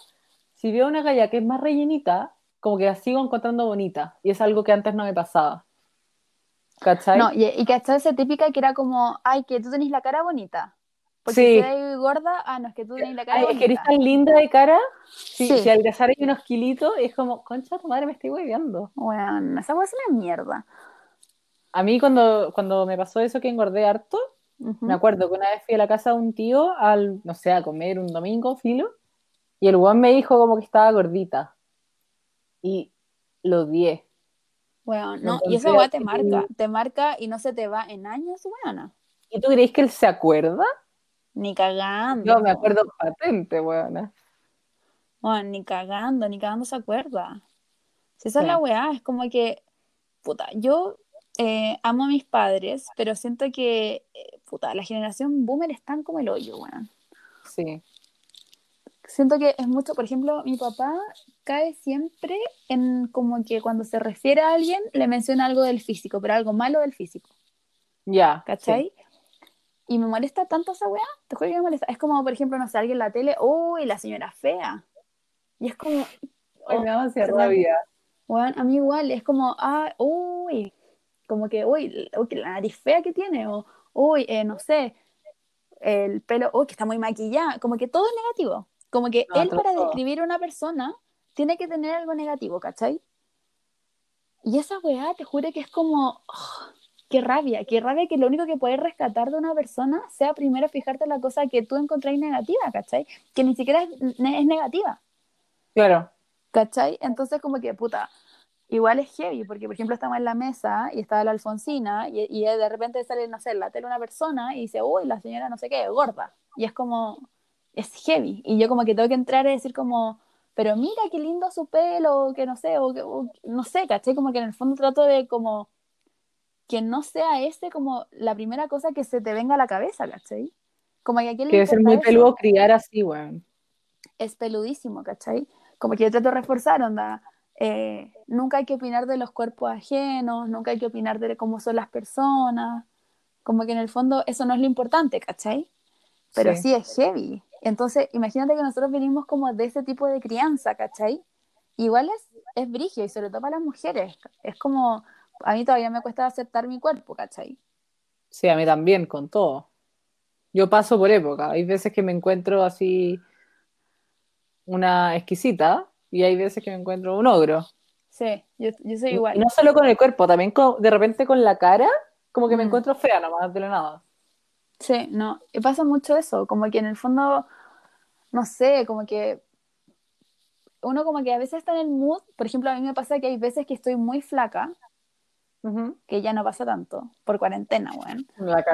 si veo una galla que es más rellenita, como que la sigo encontrando bonita. Y es algo que antes no me pasaba. ¿Cachai? No, y, y ¿cachai? Esa típica que era como, ay, que tú tenés la cara bonita. Porque si eres gorda, ah, no, es que tú tienes la cara. Ay, es que eres tan linda de cara. Sí, Si adelgazar unos kilitos, es como, concha, tu madre me estoy hueveando. Bueno, esa es una mierda. A mí, cuando, cuando me pasó eso que engordé harto, me acuerdo que una vez fui a la casa de un tío, al, no sé, a comer un domingo, filo, y el guan me dijo como que estaba gordita. Y lo odié. Bueno, no, y esa weá te marca, te marca y no se te va en años, buena. ¿Y tú crees que él se acuerda? Ni cagando. Yo me acuerdo patente, weona. Bueno, ni cagando, ni cagando se acuerda. Si esa es la weá, es como que, puta, yo eh, amo a mis padres, pero siento que, eh, puta, la generación boomer están como el hoyo, weón. Sí. Siento que es mucho, por ejemplo, mi papá cae siempre en como que cuando se refiere a alguien le menciona algo del físico, pero algo malo del físico. Ya. ¿Cachai? Y me molesta tanto esa weá, te juro que me molesta. Es como, por ejemplo, no sé, alguien en la tele, uy, la señora fea. Y es como. Ay, me da hacia rabia. Bueno, a mí igual, es como, ah, uy, como que, uy, la nariz fea que tiene, o, uy, eh, no sé, el pelo, uy, que está muy maquillada, como que todo es negativo. Como que él para describir a una persona tiene que tener algo negativo, ¿cachai? Y esa weá, te juro que es como, oh, qué rabia, qué rabia que lo único que puedes rescatar de una persona sea primero fijarte en la cosa que tú encontráis negativa, ¿cachai? Que ni siquiera es, negativa. Claro. ¿Cachai? Entonces como que, puta, igual es heavy, porque por ejemplo estamos en la mesa y está la Alfonsina y, y de repente sale, no sé, la tele una persona y dice, uy, la señora no sé qué, gorda. Y es como, es heavy. Y yo como que tengo que entrar y decir como, pero mira qué lindo su pelo, que no sé, o, o no sé, ¿cachai? Como que en el fondo trato de como que no sea ese como la primera cosa que se te venga a la cabeza, ¿cachai? Como que aquí Quiere ser muy peludo criar así, weón. Es peludísimo, ¿cachai? Como que yo trato de reforzar, onda. Eh, nunca hay que opinar de los cuerpos ajenos, nunca hay que opinar de cómo son las personas. Como que en el fondo eso no es lo importante, ¿cachai? Pero sí, es heavy. Entonces, imagínate que nosotros venimos como de ese tipo de crianza, ¿cachai? Igual es, es brigio y sobre todo para las mujeres. Es como, a mí todavía me cuesta aceptar mi cuerpo, ¿cachai? Sí, a mí también, con todo. Yo paso por época. Hay veces que me encuentro así una exquisita y hay veces que me encuentro un ogro. Sí, yo, soy igual. no solo con el cuerpo, también de repente con la cara, como que me mm. encuentro fea nomás de la nada. Sí, no, pasa mucho eso, como que en el fondo, no sé, como que uno como que a veces está en el mood, por ejemplo, a mí me pasa que hay veces que estoy muy flaca que ya no pasa tanto, por cuarentena, bueno.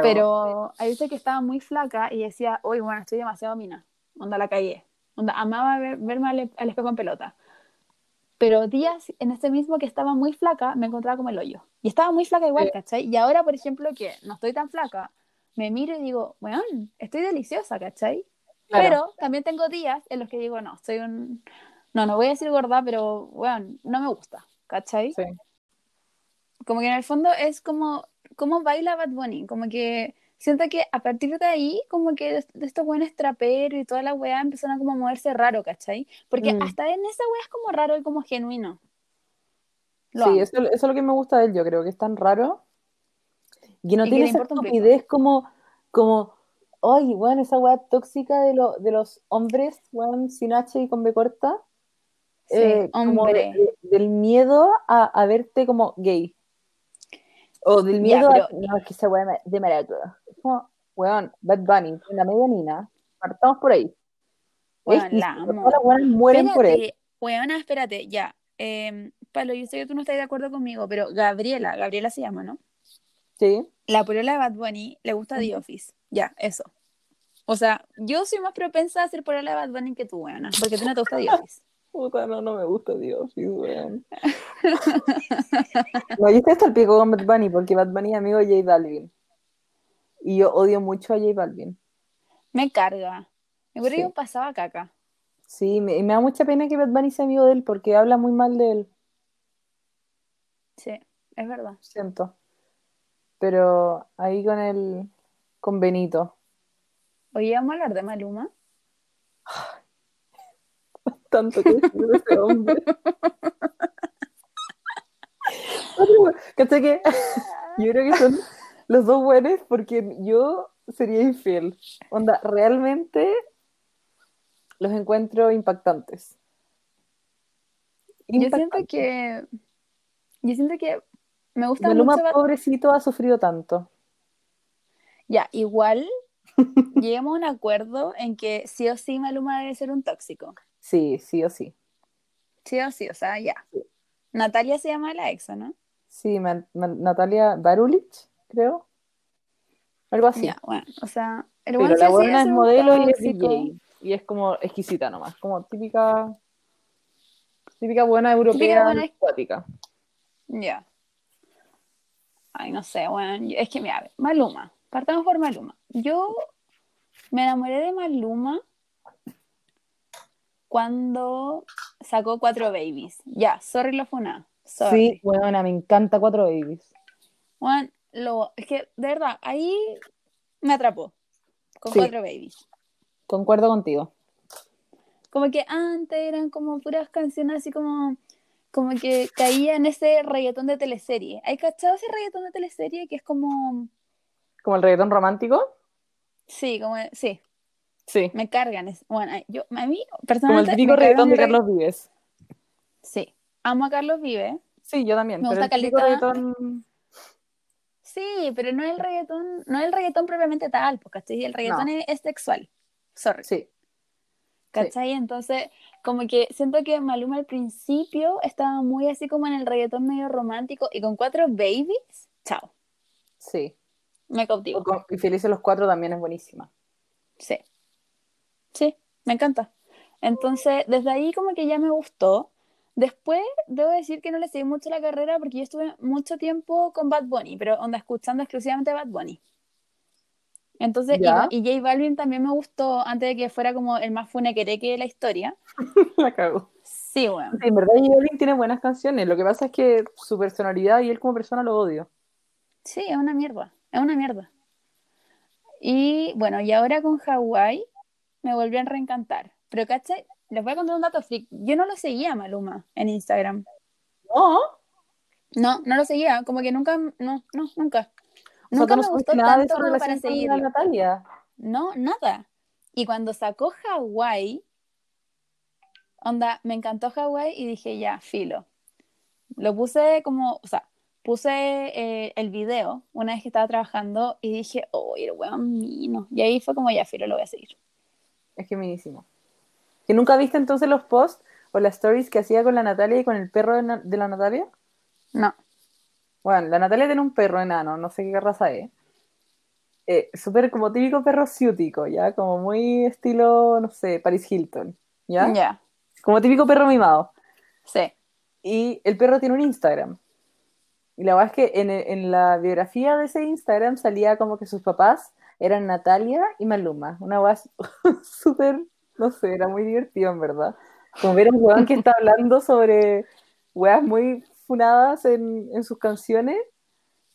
Pero hay veces que estaba muy flaca y decía, uy, bueno, estoy demasiado mina, onda la calle, onda amaba verme al, espejo en pelota. pero días en ese mismo que estaba muy flaca, me encontraba como el hoyo. Y estaba muy flaca igual, Sí. ¿cachai? Y ahora, por ejemplo, que no estoy tan flaca, me miro y digo, bueno, estoy deliciosa, ¿cachai? Claro. Pero también tengo días en los que digo, no, soy un... No, no voy a decir gorda, pero, bueno, no me gusta, ¿cachai? Sí. Como que en el fondo es como, como baila Bad Bunny, como que siento que a partir de ahí, como que de, de estos buenos traperos y toda la weá empezaron a como moverse raro, ¿cachai? Porque Mm. hasta en esa weá es como raro y como genuino. Lo Sí, eso, eso es lo que me gusta de él, yo creo que es tan raro. Y que no Y tiene esa estupidez como, como, ay, bueno, esa weá tóxica de, lo- de los hombres, weón, sin H y con B corta. Sí, eh, como hombre. de- de- del miedo a, a verte como gay. O del miedo pero- a, no, es que esa weá de maraca. Como, weón, Bad Bunny, una medianina, partamos por ahí. Weón, la amo. Las mueren por él. Espérate, weona, espérate, ya. Eh, Pablo, yo sé que tú no estás de acuerdo conmigo, pero Gabriela, Gabriela se llama, ¿no? Sí, La polola de Bad Bunny le gusta The. Office. Ya, eso. O sea, yo soy más propensa a ser polola de Bad Bunny que tú, weona, porque ti no te gusta The Office. Puta, no, no me gusta Dios, sí, weón. No, yo estoy hasta el pico con Bad Bunny porque Bad Bunny es amigo de J Balvin. Y yo odio mucho a J Balvin. Me carga. Me acuerdo Sí. que pasaba caca. Sí, me, me da mucha pena que Bad Bunny sea amigo de él porque habla muy mal de él, Sí, es verdad. siento. Pero ahí con el, con Benito. Oye, vamos a hablar de Maluma. Tanto que de ese hombre. ¿Cachai que? Yo creo que son los dos buenos porque yo sería infiel. Onda, realmente los encuentro impactantes. Yo siento Impactantes. que. Yo siento que me gusta Maluma, mucho. Pobrecito, ha sufrido tanto. Ya, igual lleguemos a un acuerdo en que sí o sí Maluma debe ser un tóxico. Sí, sí o sí. Sí o sí, o sea, ya. Sí. Natalia se llama la ex, ¿o ¿no? Sí, Natalia Barulich, creo. Algo así. Ya, bueno, o sea, el Pero la buena es modelo y es. DJ. Y es como exquisita nomás, como típica, típica buena europea Típica buena-. Ya. Ay, no sé, bueno, es que mira, a ver, Maluma, partamos por Maluma. Yo me enamoré de Maluma cuando sacó Cuatro Babies. Ya, sorry lo funa. Sorry. Sí, buena, me encanta Cuatro Babies. Bueno, lo, es que de verdad, ahí me atrapó con Sí. Cuatro Babies. Concuerdo contigo. Como que antes eran como puras canciones así como, como que caía en ese reggaetón de teleserie. ¿Hay cachado ese reggaetón de teleserie que es como, ¿Como el reggaetón romántico? sí, como, sí, Sí. me cargan. Es, bueno, yo, a mí Como el personalmente típico reggaetón de regga- Carlos Vives. Sí, amo a Carlos Vive. Sí, yo también. Me pero gusta el caleta. reggaetón. Sí, pero no es el reggaetón, no es el reggaetón propiamente tal, porque el reggaetón No. es, es sexual. Sorry. Sí. ¿Cachai? Entonces, como que siento que Maluma al principio estaba muy así como en el reggaetón medio romántico y con cuatro babies, chao, Sí. me cautivo. Y Felices los Cuatro también es buenísima. Sí. Sí, me encanta. Entonces, desde ahí como que ya me gustó. Después, debo decir que no le seguí mucho la carrera porque yo estuve mucho tiempo con Bad Bunny, pero onda escuchando exclusivamente Bad Bunny. Entonces, y, Ya. y J Balvin también me gustó antes de que fuera como el más funequereque de la historia. La cago. Sí, bueno. Sí, en verdad J Balvin tiene buenas canciones. Lo que pasa es que su personalidad y él como persona lo odio. Sí, es una mierda, es una mierda. Y bueno, y ahora con Hawái me volvió a reencantar. Pero, ¿cachai? Les voy a contar un dato freak. Yo no lo seguía a Maluma en Instagram. No. No, no lo seguía, como que nunca, no, no, nunca. O sea, Nunca me gustó nada tanto como para. Natalia. No, nada. Y cuando sacó Hawái, onda, me encantó Hawái y dije, ya, filo. Lo puse como, o sea, puse eh, el video una vez que estaba trabajando y dije, oh, el weón mino. Y ahí fue como, ya, filo, lo voy a seguir. Es que buenísimo. ¿Que nunca viste entonces los posts o las stories que hacía con la Natalia y con el perro de, de la Natalia? No, Bueno, la Natalia tiene un perro enano, no sé qué raza es. Eh, Súper como típico perro ciútico, ¿ya? Como muy estilo, no sé, Paris Hilton, ¿ya? ya, Como típico perro mimado. sí, Y el perro tiene un Instagram. Y la verdad es que en, en la biografía de ese Instagram salía como que sus papás eran Natalia y Maluma. Una voz súper, no sé, era muy divertido en verdad. Como ver a un weón que está hablando sobre weas muy funadas en, en sus canciones.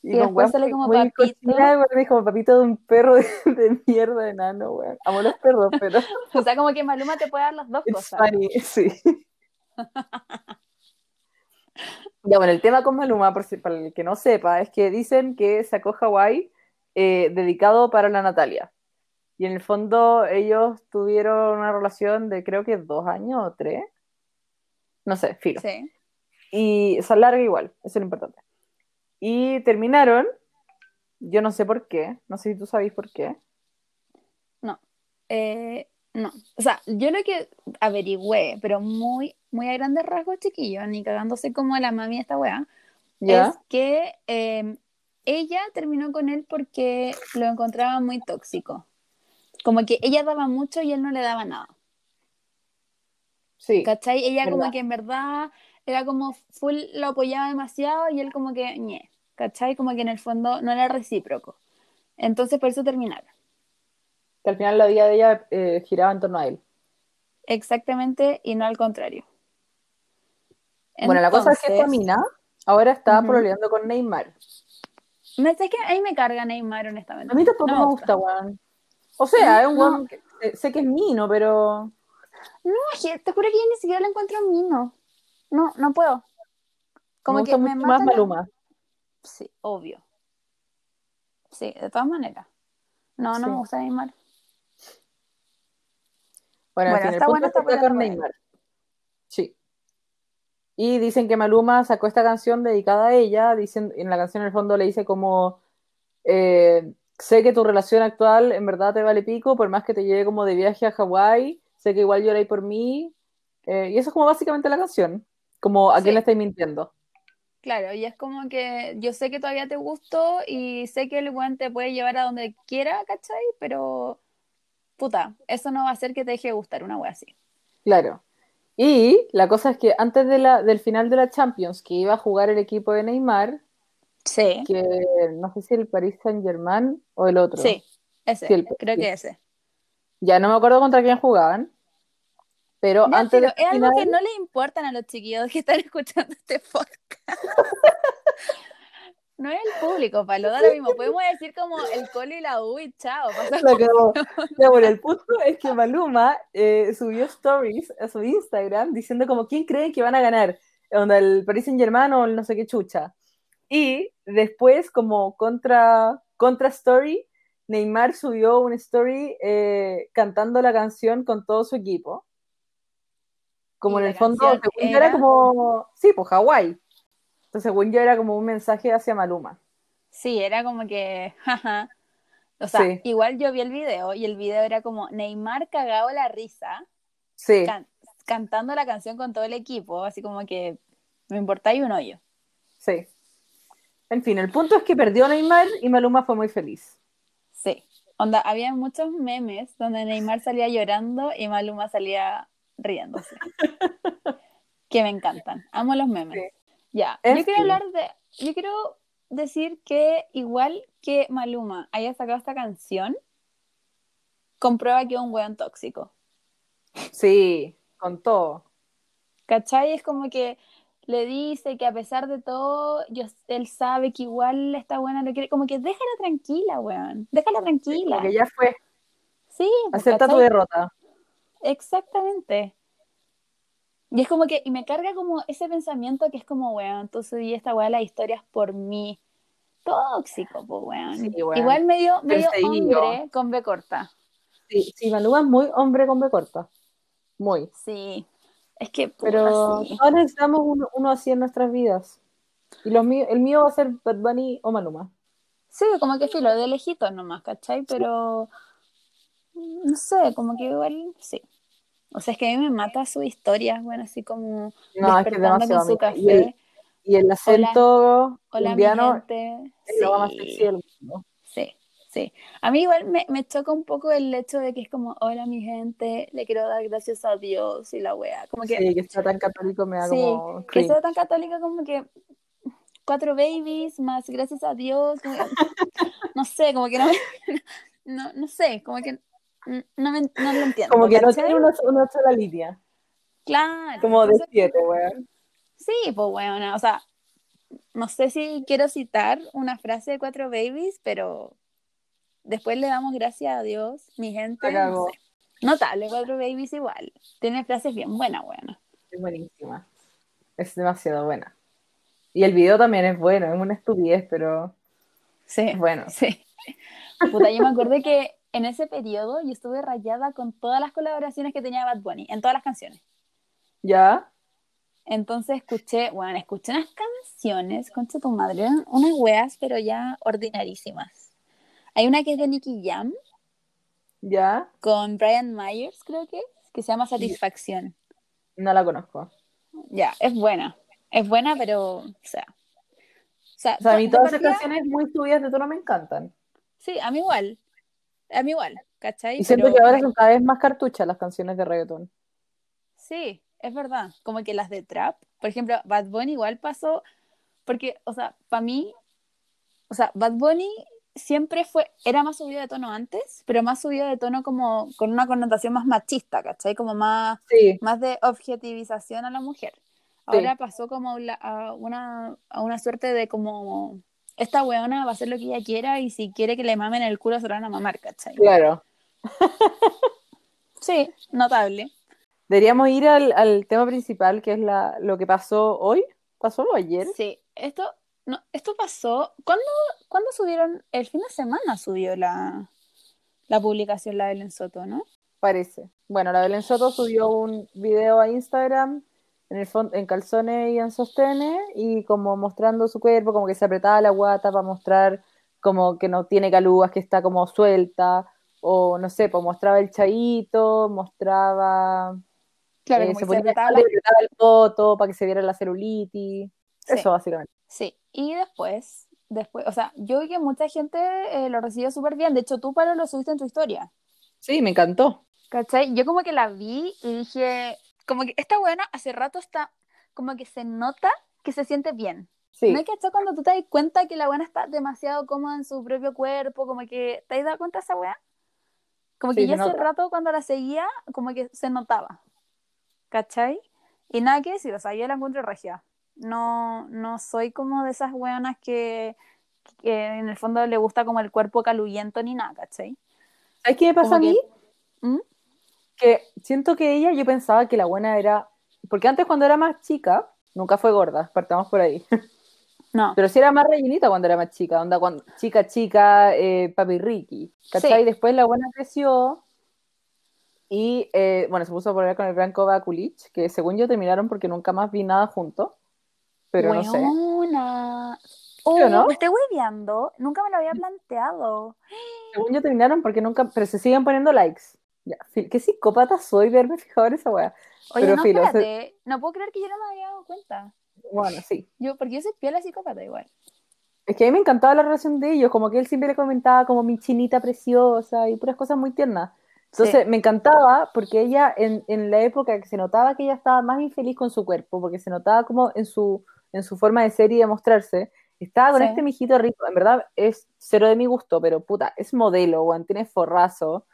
Y, después sale como muy papito. y como papito de un perro de, de mierda de nano, weón. Amo los perros, pero O sea, como que Maluma te puede dar las dos it's cosas. funny, sí. Ya, bueno, el tema con Maluma, por si, para el que no sepa, es que dicen que sacó Hawái eh, dedicado para la Natalia. Y en el fondo ellos tuvieron una relación de creo que dos años o tres. No sé, filo. Sí. Y o sea, larga igual, eso es lo importante. Y terminaron, yo no sé por qué, no sé si tú sabéis por qué. Eh, no. O sea, yo lo que averigüé, pero muy, muy a grandes rasgos, chiquillos, ni cagándose como la mami esta wea, ¿Ya? es que eh, ella terminó con él porque lo encontraba muy tóxico. Como que ella daba mucho y él no le daba nada. Sí, ¿Cachai? Ella como verdad. que en verdad era como full, lo apoyaba demasiado y él como que, ñe, ¿cachai? Como que en el fondo no era recíproco. Entonces por eso terminaron. que al final la vida de ella eh, giraba en torno a él. Exactamente, y no al contrario. Bueno, la cosa es que esta mina ahora está Ujú. pololeando con Neymar. Me, sé que ahí me carga Neymar, honestamente. A mí tampoco No me gusta, weón. O sea, es un No. weón que sé que es mino, pero No, te juro que yo ni siquiera lo encuentro mino. No, no puedo. Como me que me mucho más la- Maluma. Sí, obvio. Sí, de todas maneras. No, no Sí. me gusta Neymar. Bueno, en Bueno, está está con Neymar. Sí. Y dicen que Maluma sacó esta canción dedicada a ella, dicen, en la canción en el fondo le dice como eh, sé que tu relación actual en verdad te vale pico, por más que te lleve como de viaje a Hawái, sé que igual lloráis por mí. Eh, y eso es como básicamente la canción. Como a Sí. quién le estáis mintiendo. Claro, y es como que yo sé que todavía te gusto y sé que el weón te puede llevar a donde quiera, ¿cachai? Pero, puta, eso no va a hacer que te deje de gustar una wea así. Claro. Y la cosa es que antes de la, del final de la Champions, que iba a jugar el equipo de Neymar, Sí. que no sé si el Paris Saint Germain o el otro. Sí, ese, Sí, el- creo sí. que ese. Ya no me acuerdo contra quién jugaban, pero Ya, antes pero del es algo final, que no le importan a los chiquillos que están escuchando este podcast. No es el público, Palo, da lo mismo. Podemos decir como el colo y la U y chao. la cagó. Ya, bueno, el punto es que Maluma eh, subió stories a su Instagram diciendo como quién cree que van a ganar, onda el Paris Saint Germain o el no sé qué chucha. Y después, como contra, contra story, Neymar subió una story eh, cantando la canción con todo su equipo. Como Y en el fondo, según yo era como, sí, pues Hawái. Entonces, según yo era como un mensaje hacia Maluma. Sí, era como que, jaja. O sea, Sí. igual yo vi el video y el video era como Neymar cagado la risa, Sí, can- cantando la canción con todo el equipo, así como que me importáis un hoyo. sí. En fin, el punto es que perdió Neymar y Maluma fue muy feliz. Sí. Onda, había muchos memes donde Neymar salía llorando y Maluma salía riéndose. que me encantan. Amo los memes. Sí. Ya. Yo quiero hablar de. Yo quiero decir que igual que Maluma haya sacado esta canción, comprueba que es un weón tóxico. Sí, con todo. ¿Cachai? Es como que le dice que a pesar de todo, yo, él sabe que igual esta buena lo quiere. Como que déjala tranquila, weón. Déjala tranquila. Como que ya fue. Sí, pues, Acepta tu derrota. Exactamente. Y es como que, y me carga como ese pensamiento que es como, weón, entonces y esta weá las historias por mí. Tóxico, pues, weón. Sí, weón. Igual medio, medio hombre con B corta. Sí, sí, Maluma es muy hombre con B corta. Muy. Sí. Es que, puta, Pero sí. todos necesitamos uno, uno así en nuestras vidas. Y los míos, el mío va a ser Bad Bunny o Maluma. Sí, como que filo, de lejitos nomás, ¿cachai? Pero, no sé, como que igual, sí. O sea, es que a mí me mata su historia, bueno, así como No, es que es despertando demasiado. con su amiga. Y el, café. y el acento Hola, mi colombiano gente. es lo más Sí. sexy del mundo. Sí, Sí, a mí igual me, me, choca un poco el hecho de que es como, hola mi gente, le quiero dar gracias a Dios y la wea. Como que, sí, que sea tan católico me da sí, como... que sea tan católico como que cuatro babies más gracias a Dios, como que, no sé, como que no, no, no sé, como que no, me, no lo entiendo. Como que no tiene una, una, sola línea. Claro. Como de siete, weón. Sí, pues weón, o sea, no sé si quiero citar una frase de cuatro babies, pero Después le damos gracias a Dios, mi gente. No sé. Notable, Cuatro Babies igual. Tiene frases bien buenas, buenas. Es buenísima. Es demasiado buena. Y el video también es bueno, es una estupidez, pero sí, es bueno. Sí. Puta, yo me acordé que en ese periodo yo estuve rayada con todas las colaboraciones que tenía Bad Bunny, en todas las canciones. ¿Ya? Entonces escuché, bueno, escuché unas canciones, concha tu madre, unas weas, pero ya ordinarísimas. Hay una que es de Nicky Jam. ¿Ya? Con Brian Myers, creo que es, que se llama Satisfacción. No la conozco. Ya, es buena. Es buena, pero, o sea. O sea, a mí todas esas canciones muy subidas de tono me encantan. Sí, a mí igual. A mí igual, ¿cachai? Y siento que ahora son cada vez más cartuchas las canciones de reggaeton. Sí, es verdad. Como que las de trap. Por ejemplo, Bad Bunny igual pasó. Porque, o sea, para mí. O sea, Bad Bunny siempre fue, era más subido de tono antes, pero más subido de tono como con una connotación más machista, ¿cachai? Como más, más de objetivización a la mujer. Ahora pasó como a, una, a una suerte de como, esta weona va a hacer lo que ella quiera y si quiere que le mamen el culo se lo van a mamar, ¿cachai? Claro. sí, notable. Deberíamos ir al, al tema principal, que es la, lo que pasó hoy. ¿Pasó ayer? Sí, esto no, esto pasó. ¿Cuándo, ¿Cuándo subieron? El fin de semana subió la, la publicación la Belén Soto, ¿no? Parece. Bueno, la Belén Soto subió un video a Instagram en, el en calzones y en sostenes y como mostrando su cuerpo, como que se apretaba la guata para mostrar como que no tiene calugas, que está como suelta, o no sé, pues mostraba el chaito, mostraba... Claro, eh, se, ponía el foto para que se viera la celulitis. Eso básicamente. Sí, y después, después, o sea, yo vi que mucha gente eh, lo recibió súper bien. De hecho, tú, Pablo, lo subiste en tu historia. Sí, me encantó. ¿Cachai? Yo como que la vi y dije, como que esta buena hace rato está, como que se nota que se siente bien. Sí. ¿No es que cuando tú te das cuenta que la buena está demasiado cómoda en su propio cuerpo? Como que, ¿te has dado cuenta de esa weá? Como que ya hace rato cuando la seguía, como que se notaba. ¿Cachai? Y nada que decir, o sea, yo la encuentro regia. No, no soy como de esas weonas que, en el fondo le gusta como el cuerpo caluyento ni nada, ¿cachai? ¿Sabes qué me pasa a mí? ¿Mm? Que siento que ella, yo pensaba que la buena era. Porque antes, cuando era más chica, nunca fue gorda, partamos por ahí. No. Pero sí era más rellenita cuando era más chica, onda cuando chica, chica, eh, papi Ricky. ¿Cachai? Después la buena creció y, eh, bueno, se puso a poner con el Branco Bakulich, que según yo terminaron porque nunca más vi nada juntos pero no sé. Oh, no? Me estoy hueveando. Nunca me lo había planteado. Según yo terminaron porque nunca, pero se siguen poniendo likes. Ya, qué psicópata soy verme fijado en esa wea. Oye, pero no, filo, no puedo creer que yo no me había dado cuenta. Bueno, sí. Yo, porque yo soy piola psicópata igual. Es que a mí me encantaba la relación de ellos, como que él siempre le comentaba como mi chinita preciosa y puras cosas muy tiernas. Entonces me encantaba porque ella en, en la época que se notaba que ella estaba más infeliz con su cuerpo, porque se notaba como en su en su forma de ser y de mostrarse, estaba con este mijito rico, en verdad es cero de mi gusto, pero puta, es modelo, Juan, tiene forrazo,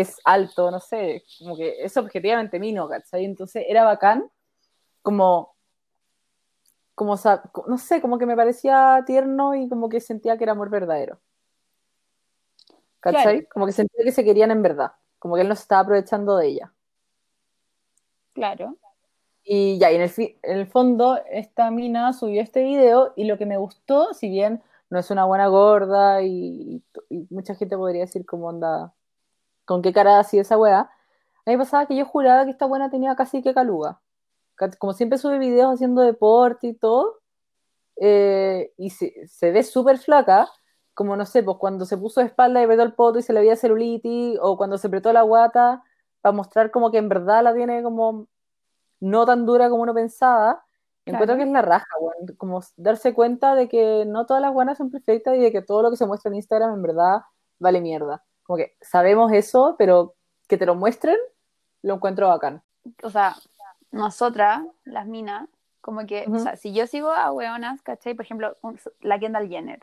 es alto, no sé, como que es objetivamente mino, ¿cachai? Entonces era bacán, como, como, no sé, como que me parecía tierno y como que sentía que era amor verdadero. ¿Cachai? Como que sentía que se querían en verdad, como que él no se estaba aprovechando de ella. Claro. Y ya, y en el, en el fondo, esta mina subió este video y lo que me gustó, si bien no es una buena gorda y, mucha gente podría decir como onda, con qué cara así esa wea, a mí me pasaba que yo juraba que esta buena tenía casi que caluga. Como siempre sube videos haciendo deporte y todo, eh, y se, se ve súper flaca, como no sé, pues cuando se puso de espalda y apretó el poto y se le veía celulitis, o cuando se apretó la guata, para mostrar como que en verdad la tiene como no tan dura como uno pensaba, encuentro que es la raja, como darse cuenta de que no todas las buenas son perfectas y de que todo lo que se muestra en Instagram en verdad vale mierda. Como que sabemos eso, pero que te lo muestren, lo encuentro bacán. O sea, nosotras, las minas, como que, o sea, si yo sigo a weonas, ¿cachai? Por ejemplo, la Kendall Jenner.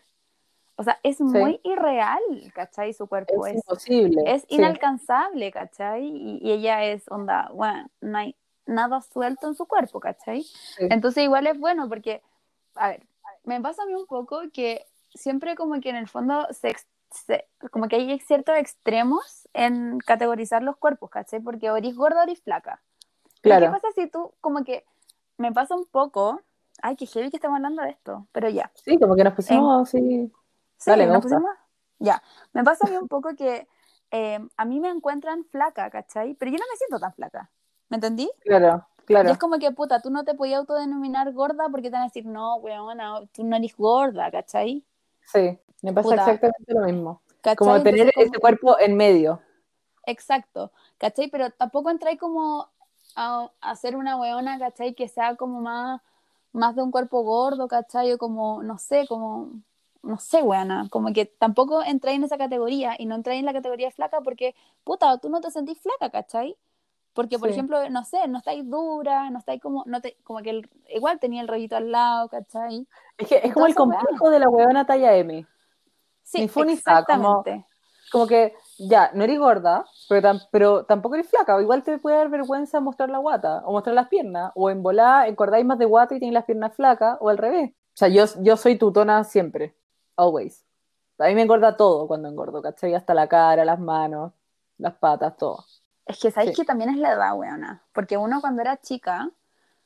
O sea, es muy irreal, ¿cachai? Su cuerpo es, imposible. Es inalcanzable, ¿cachai? Y, ella es onda, bueno, no hay nada suelto en su cuerpo, ¿cachai? Entonces igual es bueno porque, a ver, me pasa a mí un poco que siempre como que en el fondo se, como que hay ciertos extremos en categorizar los cuerpos, ¿cachai? Porque o eres gorda o eres flaca. Claro. ¿Qué pasa si tú, como que me pasa un poco, ay, qué heavy que estamos hablando de esto, pero ya. Sí, como que nos pusimos así. Sí, Dale, nos pusimos, ya. Me pasa a mí un poco que eh, a mí me encuentran flaca, ¿cachai? Pero yo no me siento tan flaca, ¿me entendí? Claro. Claro. Y es como que, puta, tú no te podías autodenominar gorda porque te van a decir, no, weona, tú no eres gorda, ¿cachai? Sí, me pasa exactamente lo mismo. Como tener ese cuerpo en medio. Exacto, ¿cachai? Pero tampoco entráis como a, hacer una weona, ¿cachai? Que sea como más, más de un cuerpo gordo, ¿cachai? O como, no sé, como, no sé, weona, como que tampoco entráis en esa categoría y no entráis en la categoría flaca porque, puta, tú no te sentís flaca, ¿cachai? Porque, por ejemplo, no sé, no estáis dura, no estáis como, no te, como que el, igual tenía el rollito al lado, ¿cachai? Es que es como el complejo de la huevona talla M. Sí, exactamente. Como, que, ya, no eres gorda, pero, pero tampoco eres flaca, o igual te puede dar vergüenza mostrar la guata, o mostrar las piernas, o en volar, encordáis más de guata y tenéis las piernas flacas, o al revés. O sea, yo, yo soy tutona siempre, always. A mí me engorda todo cuando engordo, ¿cachai? Hasta la cara, las manos, las patas, todo. Es que sabéis que también es la edad, weona. Porque uno cuando era chica,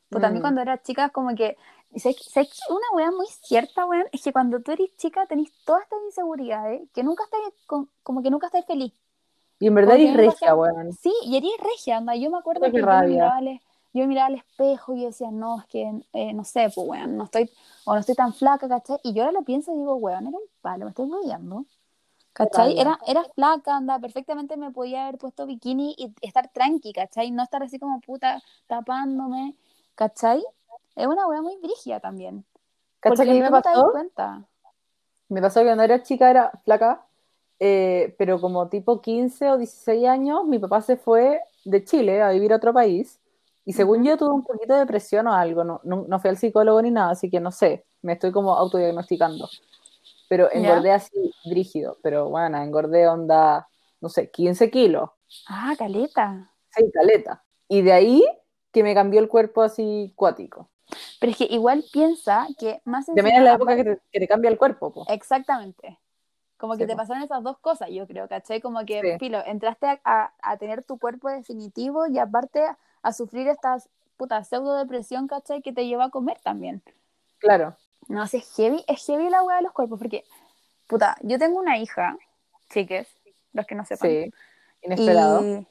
pues también mm. cuando era chica, como que. ¿Sabes una wea muy cierta, weón? Es que cuando tú eres chica tenés todas estas inseguridades que nunca estás, como que nunca estás feliz. Y en verdad eres regia, weón. Sí, y eres regia, anda. Yo me acuerdo que yo al, yo me miraba al espejo y decía, no, es que, eh, no sé, pues, weón, no estoy, o no estoy tan flaca, ¿cachai? Y yo ahora lo pienso y digo, weón, era un palo, me estoy rodeando. ¿Cachai? Era, era flaca, anda, perfectamente me podía haber puesto bikini y estar tranqui, ¿cachai? No estar así como puta tapándome, ¿cachai? Es una wea muy brígida también. ¿Cachai que me pasó? cuenta. Me pasó que cuando era chica era flaca, eh, pero como tipo 15 o 16 años, mi papá se fue de Chile a vivir a otro país. Y según yo tuve un poquito de depresión o algo, no, no, no fui al psicólogo ni nada, así que no sé, me estoy como autodiagnosticando pero engordé así rígido, pero bueno, engordé onda, no sé, 15 kilos. Ah, caleta. Sí, caleta. Y de ahí que me cambió el cuerpo así cuático. Pero es que igual piensa que más También es la época que te, cambia el cuerpo. Po. Exactamente. Como que te pasaron esas dos cosas, yo creo, ¿cachai? Como que, filo, entraste a, a, tener tu cuerpo definitivo y aparte a, sufrir esta puta pseudo depresión, ¿cachai? Que te lleva a comer también. Claro. No, si es heavy, es heavy la weá de los cuerpos, porque, puta, yo tengo una hija, chiques, los que no sepan. Sí, inesperado.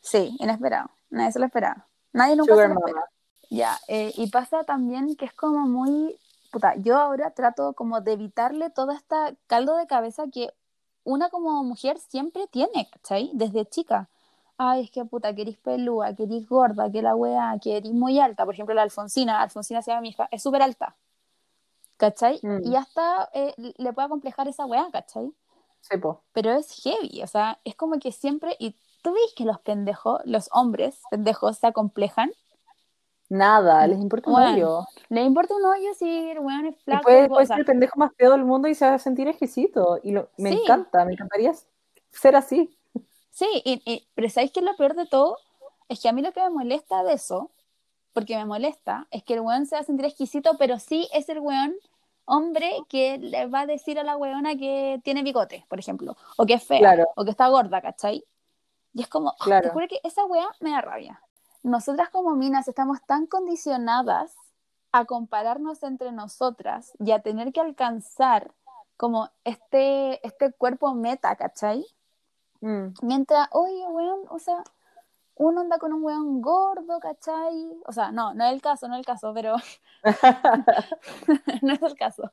sí, inesperado. Nadie se lo esperaba. Nadie nunca se lo espera. Ya, eh, y pasa también que es como muy, puta, yo ahora trato como de evitarle todo este caldo de cabeza que una como mujer siempre tiene, ¿cachai? Desde chica. Ay, es que puta, que eres pelúa, que eres gorda, que la weá, que eres muy alta. Por ejemplo, la Alfonsina, Alfonsina se llama mi hija, es súper alta. ¿cachai? Mm. Y hasta eh, le puede acomplejar esa weá, ¿cachai? Sí, po. Pero es heavy, o sea, es como que siempre, y tú ves que los pendejos, los hombres pendejos se acomplejan. Nada, les importa un hoyo. Les importa un hoyo si el weón es flaco. puede, puede ser el pendejo más feo del mundo y se va a sentir exquisito. Y lo, me encanta, me encantaría ser así. Sí, y, pero ¿sabéis qué es lo peor de todo? Es que a mí lo que me molesta de eso, porque me molesta, es que el weón se va a sentir exquisito, pero sí es el weón hombre que le va a decir a la weona que tiene bigote, por ejemplo, o que es fea, o que está gorda, ¿cachai? Y es como, ah, claro. te juro que esa wea me da rabia. Nosotras como minas estamos tan condicionadas a compararnos entre nosotras y a tener que alcanzar como este, este cuerpo meta, ¿cachai? Mm. Mientras, oye, weón, o sea, uno anda con un weón gordo, ¿cachai? O sea, no, no es el caso, no es el caso, pero no es el caso.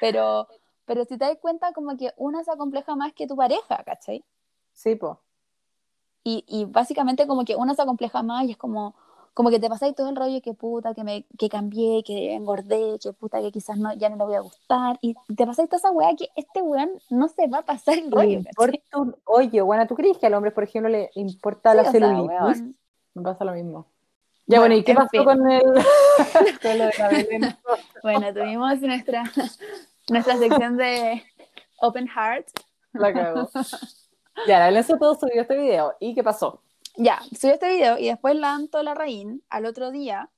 Pero, pero si te das cuenta, como que una se acompleja más que tu pareja, ¿cachai? Sí, po. Y, y básicamente como que una se acompleja más y es como, como que te pasáis todo el rollo que puta, que me que cambié, que engordé, que puta, que quizás no, ya no le voy a gustar. Y te pasáis toda esa weá que este weón no se va a pasar el rollo. Un, oye, bueno, ¿tú crees que al hombre, por ejemplo, le importa la celulitis? Me pasa lo mismo. Ya, bueno, ¿y qué pasó con el con lo de la Bueno, tuvimos nuestra, nuestra sección de Open Heart. La cago. Ya, la Belén todo subió este video. ¿Y qué pasó? Ya, subió este video y después Lanto Larraín, al otro día,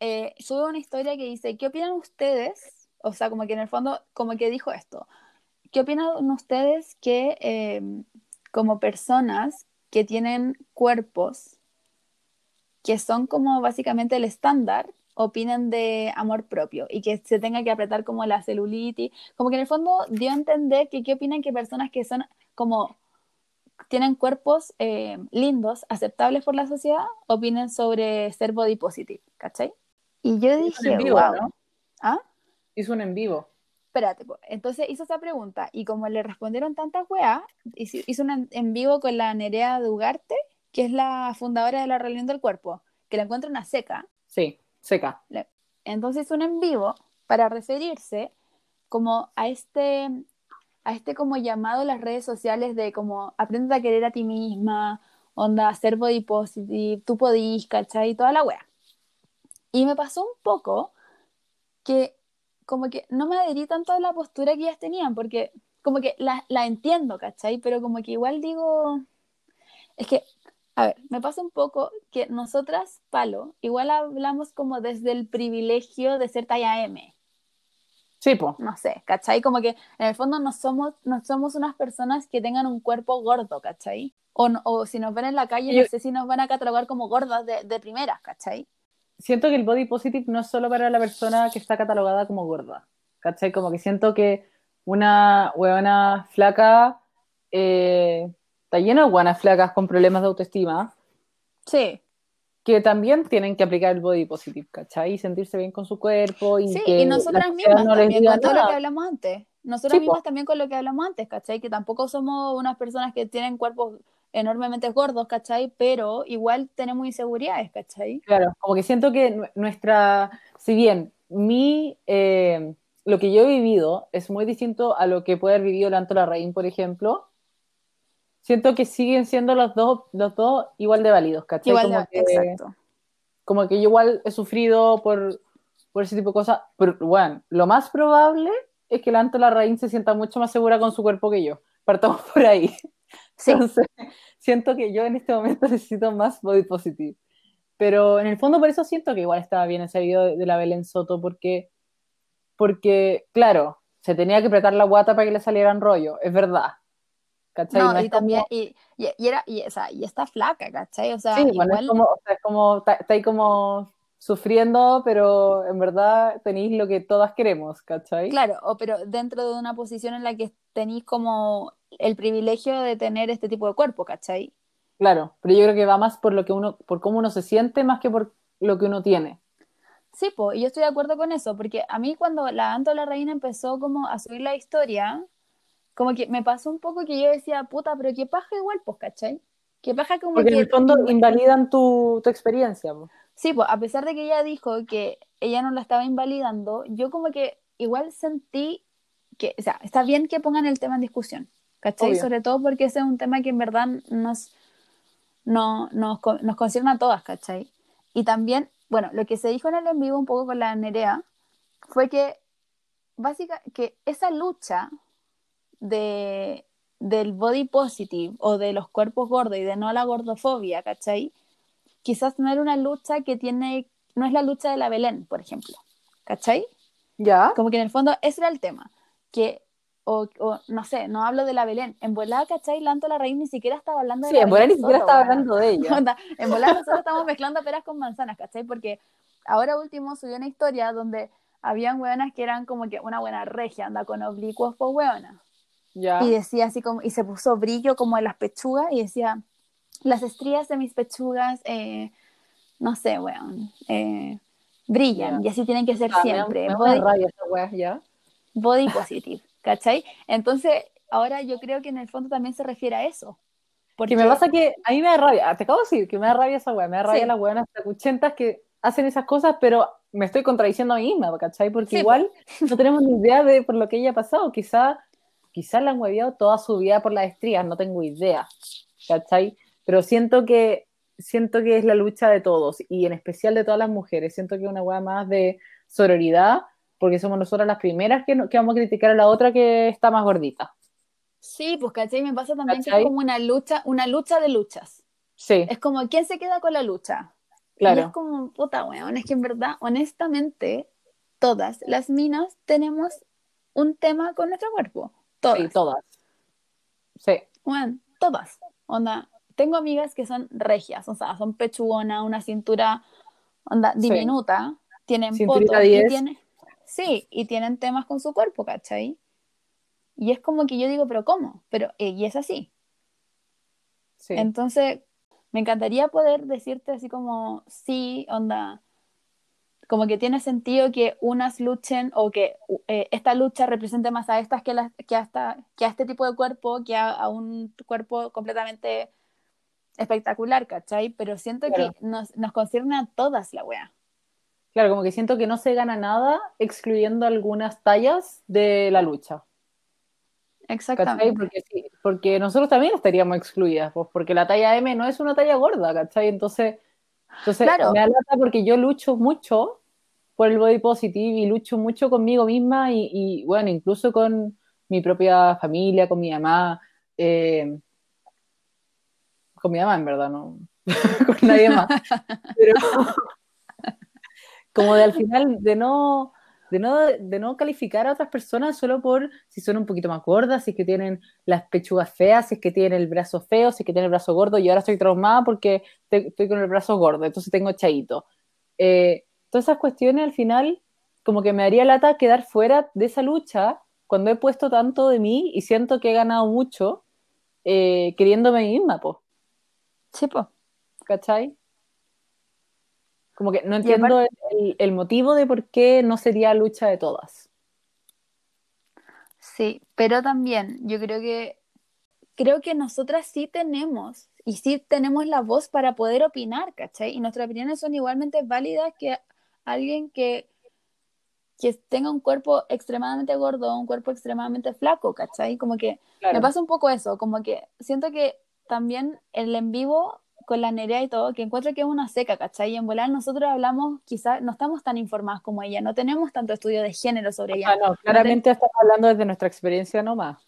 eh, sube una historia que dice, ¿qué opinan ustedes? O sea, como que en el fondo, como que dijo esto. ¿Qué opinan ustedes que em, como personas que tienen cuerpos que son como básicamente el estándar, opinen de amor propio y que se tenga que apretar como la celulitis, como que en el fondo dio a entender que qué opinan que personas que son como tienen cuerpos eh, lindos, aceptables por la sociedad, opinen sobre ser body positive, ¿cachai? Y yo dije, en vivo, ¿no? ¿Ah? Hizo un en vivo. Espérate, entonces hizo esa pregunta y como le respondieron tantas weas, hizo un en vivo con la Nerea Dugarte, que es la fundadora de la Religión del Cuerpo, que la encuentra una seca. Sí, seca. Entonces hizo un en vivo para referirse como a este a este como llamado en las redes sociales de como aprende a querer a ti misma, onda, ser body positive, tú podís, ¿cachai? Y toda la wea. Y me pasó un poco que como que no me adherí tanto a la postura que ellas tenían, porque como que la, la entiendo, ¿cachai? Pero como que igual digo, es que, a ver, me pasa un poco que nosotras, palo, igual hablamos como desde el privilegio de ser talla M, Sí, po. No sé, ¿cachai? Como que en el fondo no somos, no somos unas personas que tengan un cuerpo gordo, ¿cachai? O, o si nos ven en la calle, no sé si nos van a catalogar como gordas de, de primeras, ¿cachai? Siento que el body positive no es solo para la persona que está catalogada como gorda, ¿cachai? Como que siento que una huevona flaca eh, está llena de buenas flacas con problemas de autoestima. Sí que también tienen que aplicar el body positive, ¿cachai? Y sentirse bien con su cuerpo. Y sí, y nosotras mismas también, con todo lo que hablamos antes. Nosotras mismas también con lo que hablamos antes, ¿cachai? Que tampoco somos unas personas que tienen cuerpos enormemente gordos, ¿cachai? Pero igual tenemos inseguridades, ¿cachai? Claro, como que siento que nuestra, si bien mi, eh, lo que yo he vivido es muy distinto a lo que puede haber vivido Lanto Larraín, por ejemplo, siento que siguen siendo los dos, los dos igual de válidos, ¿cachai? Igual como que, exacto. Como que yo igual he sufrido por, por ese tipo de cosas, pero bueno, lo más probable es que la Anto Larraín se sienta mucho más segura con su cuerpo que yo. Partamos por ahí. Sí. Entonces, siento que yo en este momento necesito más body positive. Pero en el fondo por eso siento que igual estaba bien ese video de la Belén Soto, porque, porque claro, se tenía que apretar la guata para que le salieran rollo, es verdad. No, y también, y, y, era, y, o sea, y está flaca, ¿cachai? O sea, sí, igual... es como, o sea, es como, está, ahí como sufriendo, pero en verdad tenéis lo que todas queremos, ¿cachai? Claro, o, pero dentro de una posición en la que tenéis como el privilegio de tener este tipo de cuerpo, ¿cachai? Claro, pero yo creo que va más por lo que uno, por cómo uno se siente más que por lo que uno tiene. Sí, pues, y yo estoy de acuerdo con eso, porque a mí cuando la Anto la Reina empezó como a subir la historia, como que me pasó un poco que yo decía, puta, pero qué paja igual, pues, ¿cachai? Qué paja como Porque que... en el fondo invalidan tu, tu experiencia. Pues. Sí, pues, a pesar de que ella dijo que ella no la estaba invalidando, yo como que igual sentí que, o sea, está bien que pongan el tema en discusión, ¿cachai? Sobre todo porque ese es un tema que en verdad nos, no, nos, nos concierne a todas, ¿cachai? Y también, bueno, lo que se dijo en el en vivo un poco con la Nerea fue que, básicamente, que esa lucha de, del body positive o de los cuerpos gordos y de no la gordofobia, ¿cachai? Quizás no era una lucha que tiene, no es la lucha de la Belén, por ejemplo, ¿cachai? Ya. Como que en el fondo ese era el tema, que, o, no sé, no hablo de la Belén, en volada, ¿cachai? Lanto la raíz ni siquiera estaba hablando de sí, en volada ni siquiera estaba hablando de ella. en volada nosotros estamos mezclando peras con manzanas, ¿cachai? Porque ahora último subió una historia donde habían hueonas que eran como que una buena regia, anda con oblicuos por hueonas. Y decía así como, y se puso brillo como en las pechugas y decía, las estrías de mis pechugas, eh, no sé, weón, eh, brillan y así tienen que ser ah, siempre. body, ¿ya? body positive, ¿cachai? Entonces, ahora yo creo que en el fondo también se refiere a eso. Porque me pasa que a mí me da rabia, te acabo de decir que me da rabia esa weá, me da rabia las weonas tracuchentas que hacen esas cosas, pero me estoy contradiciendo a mí misma, ¿cachai? Porque igual no tenemos ni idea de por lo que ella ha pasado, quizá, quizá la han hueviado toda su vida por las estrías, no tengo idea, ¿cachai? Pero siento que, siento que es la lucha de todos, y en especial de todas las mujeres, siento que es una weá más de sororidad, porque somos nosotras las primeras que, que vamos a criticar a la otra que está más gordita. Sí, pues ¿cachai? Me pasa también que es como una lucha, una lucha de luchas. Sí. Es como, ¿quién se queda con la lucha? Claro. Y es como, puta, weón, es que en verdad, honestamente, todas las minas tenemos un tema con nuestro cuerpo. Todas. Sí, todas. Sí. Bueno, todas. Onda, tengo amigas que son regias, o sea, son pechugona, una cintura, onda, diminuta, tienen fotos y tienen, sí, y tienen temas con su cuerpo, ¿cachai? Y es como que yo digo, pero ¿cómo? Pero, eh, y es así. Sí. Entonces, me encantaría poder decirte así como, sí, onda, como que tiene sentido que unas luchen o que eh, esta lucha represente más a estas que, las, que, hasta, que a este tipo de cuerpo, que a, un cuerpo completamente espectacular, ¿cachai? Pero siento que nos, nos concierne a todas la wea. Claro, como que siento que no se gana nada excluyendo algunas tallas de la lucha. Exactamente. Porque, porque nosotros también estaríamos excluidas, pues, porque la talla M no es una talla gorda, ¿cachai? Entonces, entonces me alata porque yo lucho mucho por el body positive y lucho mucho conmigo misma y, bueno, incluso con mi propia familia, con mi mamá, eh, con mi mamá en verdad, no con nadie más. Pero como de al final de no de no, de no calificar a otras personas solo por si son un poquito más gordas, si es que tienen las pechugas feas, si es que tienen el brazo feo, si es que tienen el brazo gordo, y ahora estoy traumada porque estoy con el brazo gordo, entonces tengo chaito. Eh, todas esas cuestiones al final, como que me haría lata quedar fuera de esa lucha cuando he puesto tanto de mí y siento que he ganado mucho eh, queriéndome misma, po. Sí, po. ¿Cachai? Como que no entiendo el, motivo de por qué no sería lucha de todas. Sí, pero también yo creo que creo que nosotras sí tenemos y sí tenemos la voz para poder opinar, ¿cachai? Y nuestras opiniones son igualmente válidas que alguien que, que tenga un cuerpo extremadamente gordo un cuerpo extremadamente flaco, ¿cachai? Como que me pasa un poco eso, como que siento que también el en vivo con la Nerea y todo, que encuentro que es una seca, ¿cachai? Y en volar nosotros hablamos, quizás no estamos tan informadas como ella, no tenemos tanto estudio de género sobre ella. no, claramente estamos hablando desde nuestra experiencia nomás.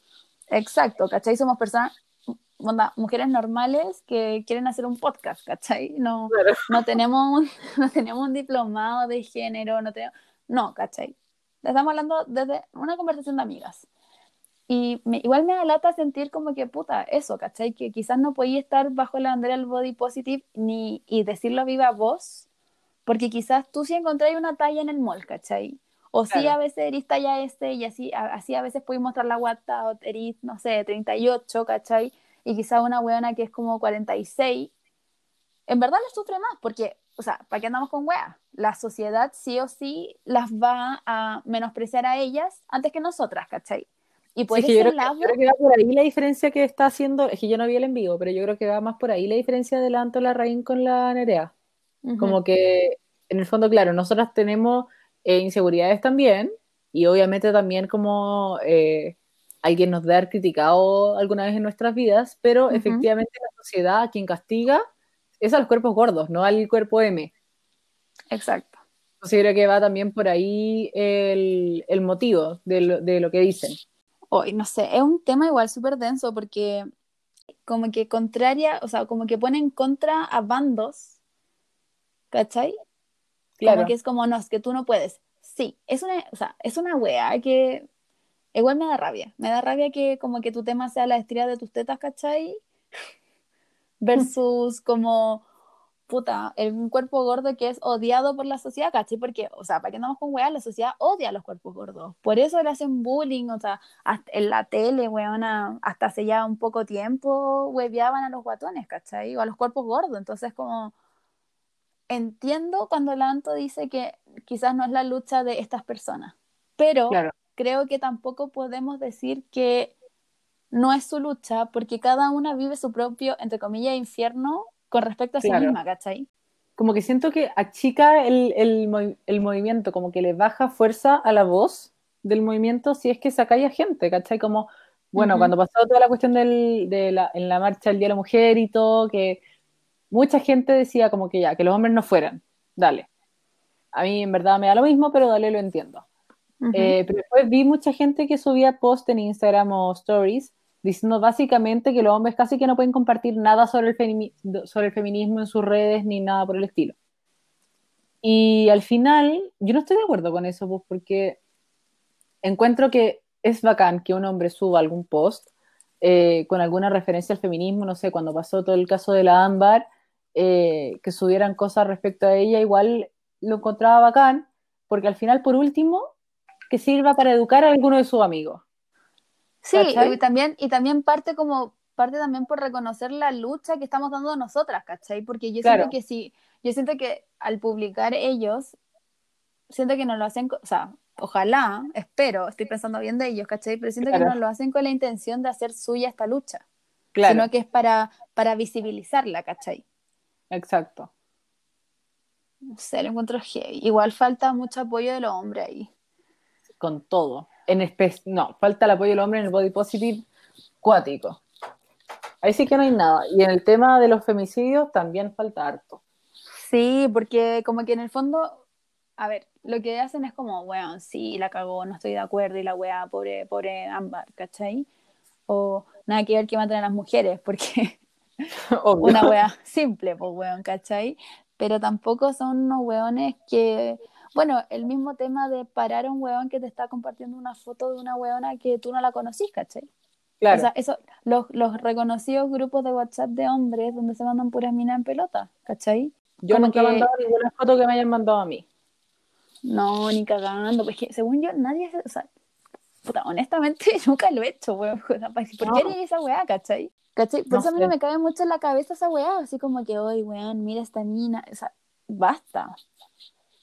Exacto, ¿cachai? Somos personas, mujeres normales que quieren hacer un podcast, ¿cachai? No, no, tenemos, un, no tenemos un diplomado de género, no tenemos, no, ¿cachai? Estamos hablando desde una conversación de amigas. Y igual me da lata sentir como que, puta, eso, ¿cachai? Que quizás no podía estar bajo la bandera del body positive ni, y decirlo viva voz, porque quizás tú sí encontráis una talla en el mall, ¿cachai? O sí a veces eres talla este y así a, así a veces puedes mostrar la guata o eres, no sé, 38, ¿cachai? Y quizás una weona que es como 46, en verdad le sufre más, porque, o sea, ¿para qué andamos con weas? La sociedad sí o sí las va a menospreciar a ellas antes que nosotras, ¿cachai? Y puede ser yo, creo, que va por ahí la diferencia que está haciendo, es que yo no vi el en vivo, pero yo creo que va más por ahí la diferencia de la Antola Raín con la Nerea. Como que, en el fondo, claro, nosotras tenemos eh, inseguridades también, y obviamente también como eh, alguien nos debe haber criticado alguna vez en nuestras vidas, pero efectivamente la sociedad quien castiga es a los cuerpos gordos, no al cuerpo M. Exacto. Creo que va también por ahí el, el motivo de lo, de lo que dicen hoy, no sé, es un tema igual súper denso porque como que contraria, o sea, como que pone en contra a bandos, ¿cachai? Claro. Como que es como, no, es que tú no puedes. Sí, es una, o sea, es una wea que igual me da rabia. Me da rabia que como que tu tema sea la estría de tus tetas, ¿cachai? Versus como puta, un cuerpo gordo que es odiado por la sociedad, ¿cachai? Porque, o sea, ¿para qué andamos con weá? La sociedad odia a los cuerpos gordos. Por eso le hacen bullying, o sea, en la tele, weona, hasta hace ya un poco tiempo, hueveaban a los guatones, ¿cachai? O a los cuerpos gordos. Entonces, como, entiendo cuando Lanto dice que quizás no es la lucha de estas personas, pero creo que tampoco podemos decir que no es su lucha porque cada una vive su propio, entre comillas, infierno con respecto a sí misma, ¿cachai? Como que siento que achica el, el, el, movimiento, como que le baja fuerza a la voz del movimiento si es que se a gente, ¿cachai? Como, bueno, cuando pasó toda la cuestión del, de la, en la marcha del Día de la Mujer y todo, que mucha gente decía como que ya, que los hombres no fueran, dale. A mí en verdad me da lo mismo, pero dale, lo entiendo. Eh, pero después vi mucha gente que subía post en Instagram o stories diciendo básicamente que los hombres casi que no pueden compartir nada sobre el, sobre el feminismo en sus redes ni nada por el estilo. Y al final, yo no estoy de acuerdo con eso, pues, porque encuentro que es bacán que un hombre suba algún post eh, con alguna referencia al feminismo, no sé, cuando pasó todo el caso de la Ámbar, eh, que subieran cosas respecto a ella, igual lo encontraba bacán, porque al final, por último, que sirva para educar a alguno de sus amigos. Sí, y también, y también parte como parte también por reconocer la lucha que estamos dando nosotras, ¿cachai? Porque yo siento que sí, yo siento que al publicar ellos, siento que no lo hacen, o sea, ojalá, espero, estoy pensando bien de ellos, ¿cachai? Pero siento que no lo hacen con la intención de hacer suya esta lucha, claro. sino que es para, para visibilizarla, ¿cachai? Exacto. No sé, lo encuentro heavy. Igual falta mucho apoyo de los hombres ahí con todo. En no, falta el apoyo del hombre en el body positive cuático. Ahí sí que no hay nada. Y en el tema de los femicidios también falta harto. Sí, porque como que en el fondo, a ver, lo que hacen es como, bueno, sí, la cagó, no estoy de acuerdo, y la weá, pobre, pobre Ámbar, ¿cachai? O nada que ver que maten a las mujeres, porque una weá simple, pues weón, ¿cachai? Pero tampoco son unos weones que bueno, el mismo tema de parar a un weón que te está compartiendo una foto de una weona que tú no la conocís, ¿cachai? Claro. O sea, eso, los, los reconocidos grupos de WhatsApp de hombres donde se mandan puras minas en pelota, ¿cachai? Yo nunca he mandado ninguna foto que me hayan mandado a mí. No, ni cagando, pues que según yo nadie, o sea, puta, honestamente nunca lo he hecho, weón. ¿Por qué eres esa weá, cachai? ¿Cachai? Por eso a mí no me cabe mucho en la cabeza esa weá, así como que, hoy, weón, mira esta mina, o sea, basta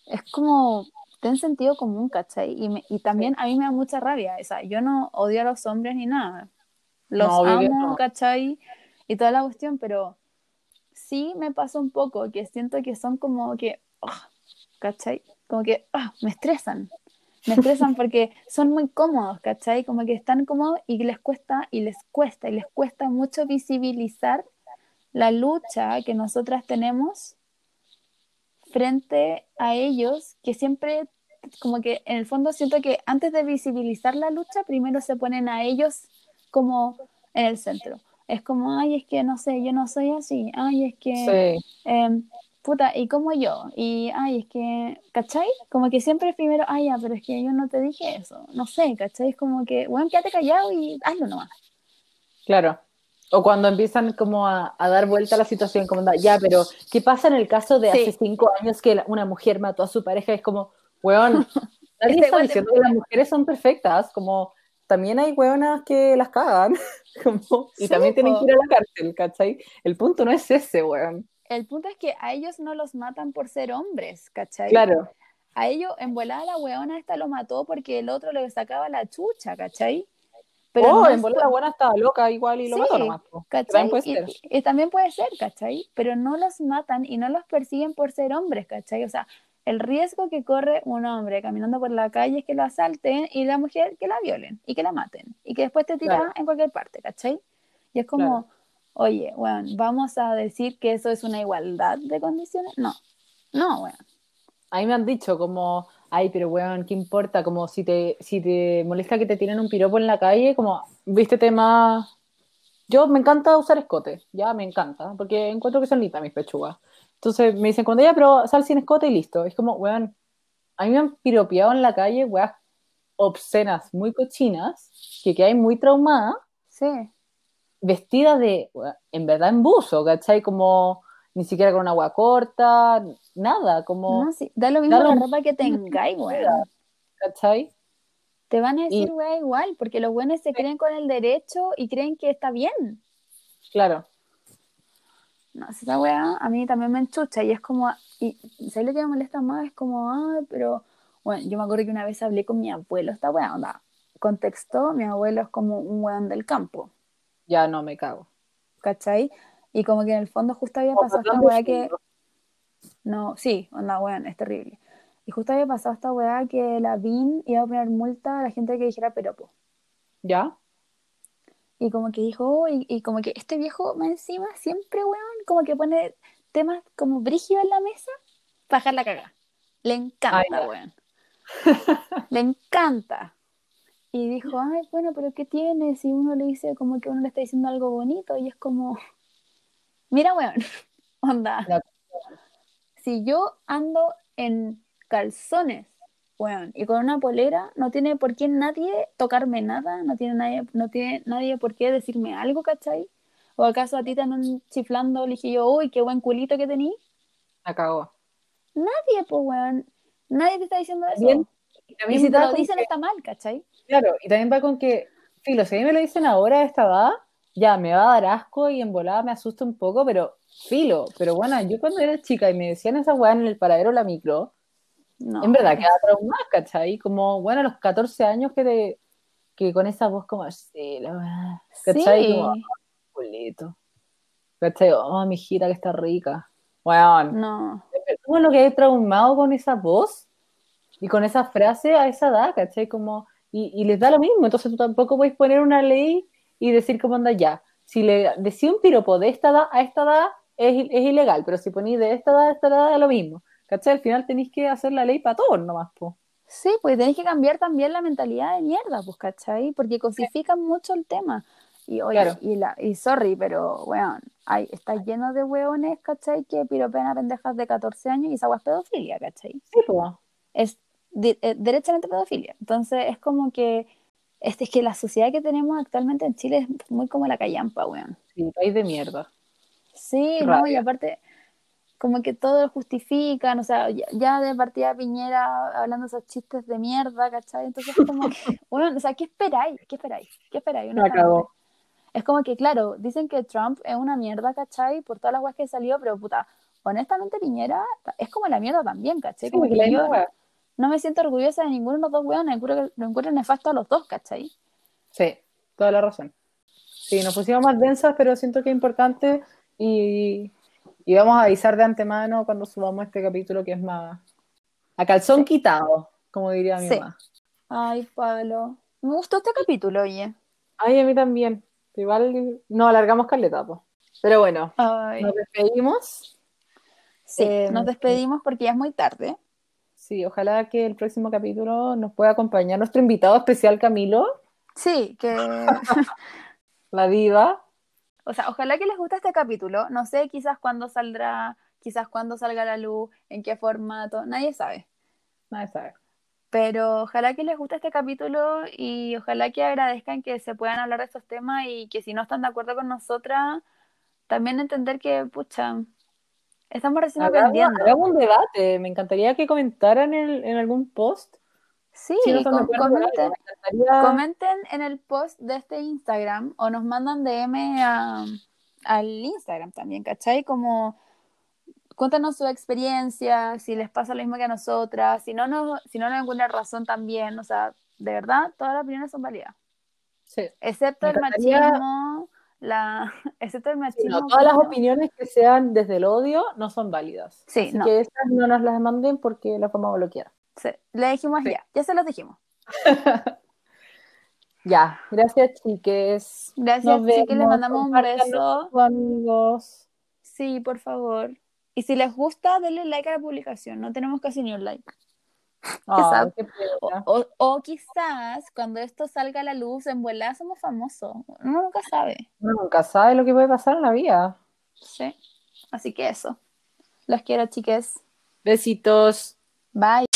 es como, ten sentido común, ¿cachai? Y, y también a mí me da mucha rabia, o sea, yo no odio a los hombres ni nada, los amo, ¿cachai? Y toda la cuestión, pero sí me pasa un poco que siento que son como que, ah, ¿cachai? Como que ah, me estresan, me estresan porque son muy cómodos, ¿cachai? Como que están cómodos y les cuesta, y les cuesta, y les cuesta mucho visibilizar la lucha que nosotras tenemos frente a ellos que siempre, como que en el fondo siento que antes de visibilizar la lucha, primero se ponen a ellos como en el centro. Es como, ay, es que no sé, yo no soy así, ay, es que, em, puta, ¿y como yo? Y, ay, es que, ¿cachai? Como que siempre primero, ay, ya, pero es que yo no te dije eso, no sé, ¿cachai? Es como que, bueno, quédate callado y hazlo nomás. Claro. O cuando empiezan como a, dar vuelta a la situación, como, ya, pero ¿qué pasa en el caso de hace cinco años que una mujer mató a su pareja? Es como, weón, nadie está diciendo que las mujeres son perfectas, como también hay weonas que las cagan, y también tienen que ir a la cárcel, ¿cachai? El punto no es ese, weón. El punto es que a ellos no los matan por ser hombres, ¿cachai? Claro. A ellos, en volada la weona esta lo mató porque el otro le sacaba la chucha, ¿cachai? Pero oh, en la buena estaba loca igual y lo mató nomás. También puede ser. Y, también puede ser, ¿cachai? Pero no los matan y no los persiguen por ser hombres, ¿cachai? O sea, el riesgo que corre un hombre caminando por la calle es que lo asalten y la mujer que la violen y que la maten y que después te tiran en cualquier parte, ¿cachai? Y es como, oye, bueno, ¿vamos a decir que eso es una igualdad de condiciones? No, no, bueno. A mí me han dicho como ay, pero weón, ¿qué importa? Como si te, si te molesta que te tienen un piropo en la calle, como, vístete más... Yo me encanta usar escote, ya me encanta, porque encuentro que son lindas mis pechugas. Entonces me dicen, cuando ella, pero sal sin escote y listo. Es como, weón, a mí me han piropeado en la calle, weas obscenas, muy cochinas, que hay muy traumada. Sí. Vestida de, en verdad, en buzo, ¿cachai? Como ni siquiera con una agua corta, nada, como... No, sí, da lo mismo la ropa que tengáis, weón. ¿Cachai? Te van a decir, weón, igual, porque los buenos se creen con el derecho y creen que está bien. Claro. No, esa weá a mí también me enchucha y es como, y ¿sabes lo que me molesta más? Es como, ah, pero, bueno, yo me acuerdo que una vez hablé con mi abuelo, esta weá, onda, contexto, mi abuelo es como un weón del campo, Ya no me cago. ¿cachai? Y como que en el fondo justo había pasado esta weá que... No, sí, onda, weón, es terrible. Y justo había pasado esta weá que la BIN iba a poner multa a la gente que dijera peropo. ¿Ya? Y como que dijo, y, y como que este viejo más encima siempre, weón, como que pone temas como brígidos en la mesa para dejar la cagada. Le encanta, Ay, weón. Le encanta. Y dijo, ay, bueno, pero ¿qué tiene? Si uno le dice como que uno le está diciendo algo bonito y es como, mira, weón, onda. La- Si yo ando en calzones, weón, y con una polera, no tiene por qué nadie tocarme nada, no tiene nadie, no tiene nadie por qué decirme algo, ¿cachai? ¿O acaso a ti te andan chiflando? Le dije yo, uy, qué buen culito que tení. Cago. Nadie, pues, weón. Nadie te está diciendo eso. Bien, Y Y también si te lo dicen que- está mal, ¿cachai? Claro, y también va con que, filo, si a mí me lo dicen ahora a esta edad, ya me va a dar asco y en volada me asusta un poco, pero filo. Pero bueno, yo cuando era chica y me decían esa weá en el paradero la micro, No. en verdad quedaba traumada, ¿cachai? Como, bueno, a los 14 años que te, que con esa voz como así, la weá, ¿cachai? Sí. Como, culito. ¿Cachai? Oh, mi hijita que está rica. Weón, No. como lo que hay traumado con esa voz y con esa frase a esa edad, ¿cachai? Como, y, y les da lo mismo, entonces tú tampoco puedes poner una ley y decir cómo anda ya. Si le decís un piropo de esta edad a esta edad es, es ilegal, pero si ponís de esta edad a esta edad es lo mismo, ¿cachai? Al final tenéis que hacer la ley para todos nomás, po. Sí, pues tenéis que cambiar también la mentalidad de mierda, pues, ¿cachai? Porque cosifican mucho el tema. Y oye, Claro. y, la, y sorry, pero, weón, hay, está lleno de weones, ¿cachai? Que piropean a pendejas de 14 años y esa es pedofilia, ¿cachai? Sí, po. Es di- eh, derechamente pedofilia. Entonces, es como que, este, es que la sociedad que tenemos actualmente en Chile es muy como la callampa, weón. Sí, país de mierda. Sí, Qué no, y rabia. aparte, como que todo lo justifican, o sea, ya, ya de partida Piñera hablando esos chistes de mierda, ¿cachai? Entonces, como que, bueno, o sea, ¿qué esperáis? ¿Qué esperáis? ¿Qué esperáis? Honestamente? cagó. Es como que, claro, dicen que Trump es una mierda, ¿cachai? Por todas las weas que salió, pero puta, honestamente Piñera es como la mierda también, ¿cachai? Sí, Como porque que la yo. No me siento orgullosa de ninguno de los dos weones, que- lo encuentro nefasto a los dos, ¿cachai? Sí, toda la razón. Sí, nos pusimos más densas, pero siento que es importante y, y vamos a avisar de antemano cuando subamos este capítulo que es más a calzón quitado, como diría mi Sí. mamá. Ay, palo. Me gustó este capítulo, oye. Ay, a mí también. Igual no alargamos caleta, po. Pero bueno, Ay. nos despedimos. Sí, Eh, nos despedimos porque ya es muy tarde. Sí, ojalá que el próximo capítulo nos pueda acompañar nuestro invitado especial, Camilo, Sí, que, la diva. o sea, ojalá que les guste este capítulo. No sé quizás cuándo saldrá, quizás cuándo salga a la luz, en qué formato, nadie sabe. Nadie sabe. Pero ojalá que les guste este capítulo y ojalá que agradezcan que se puedan hablar de estos temas y que si no están de acuerdo con nosotras, también entender que, pucha, estamos recién Hagamos, aprendiendo. hagamos un debate. Me encantaría que comentaran en, en algún post. Sí, no com- comenten, Me encantaría- comenten en el post de este Instagram o nos mandan DM a- al Instagram también, ¿cachai? Como cuéntanos su experiencia, si les pasa lo mismo que a nosotras, si no nos, si no nos encuentran razón también, o sea, de verdad, todas las opiniones son válidas, Sí. excepto el machismo, la, Sí, no, todas las opiniones que sean desde el odio no son válidas. Sí, Así no. que esas no nos las manden porque las vamos a bloquear. Sí, le dijimos Sí. ya, ya se los dijimos. Ya, gracias chiques. Gracias, Nos chiques, les mandamos un beso. amigos. Sí, por favor. Y si les gusta, denle like a la publicación. No tenemos casi ni un like. Ay, sad. qué O, pena. o- o quizás cuando esto salga a la luz, en vuelta somos famosos. Uno nunca sabe. Uno nunca sabe lo que puede pasar en la vida. Sí. Así que eso. Los quiero, chiques. Besitos. Bye.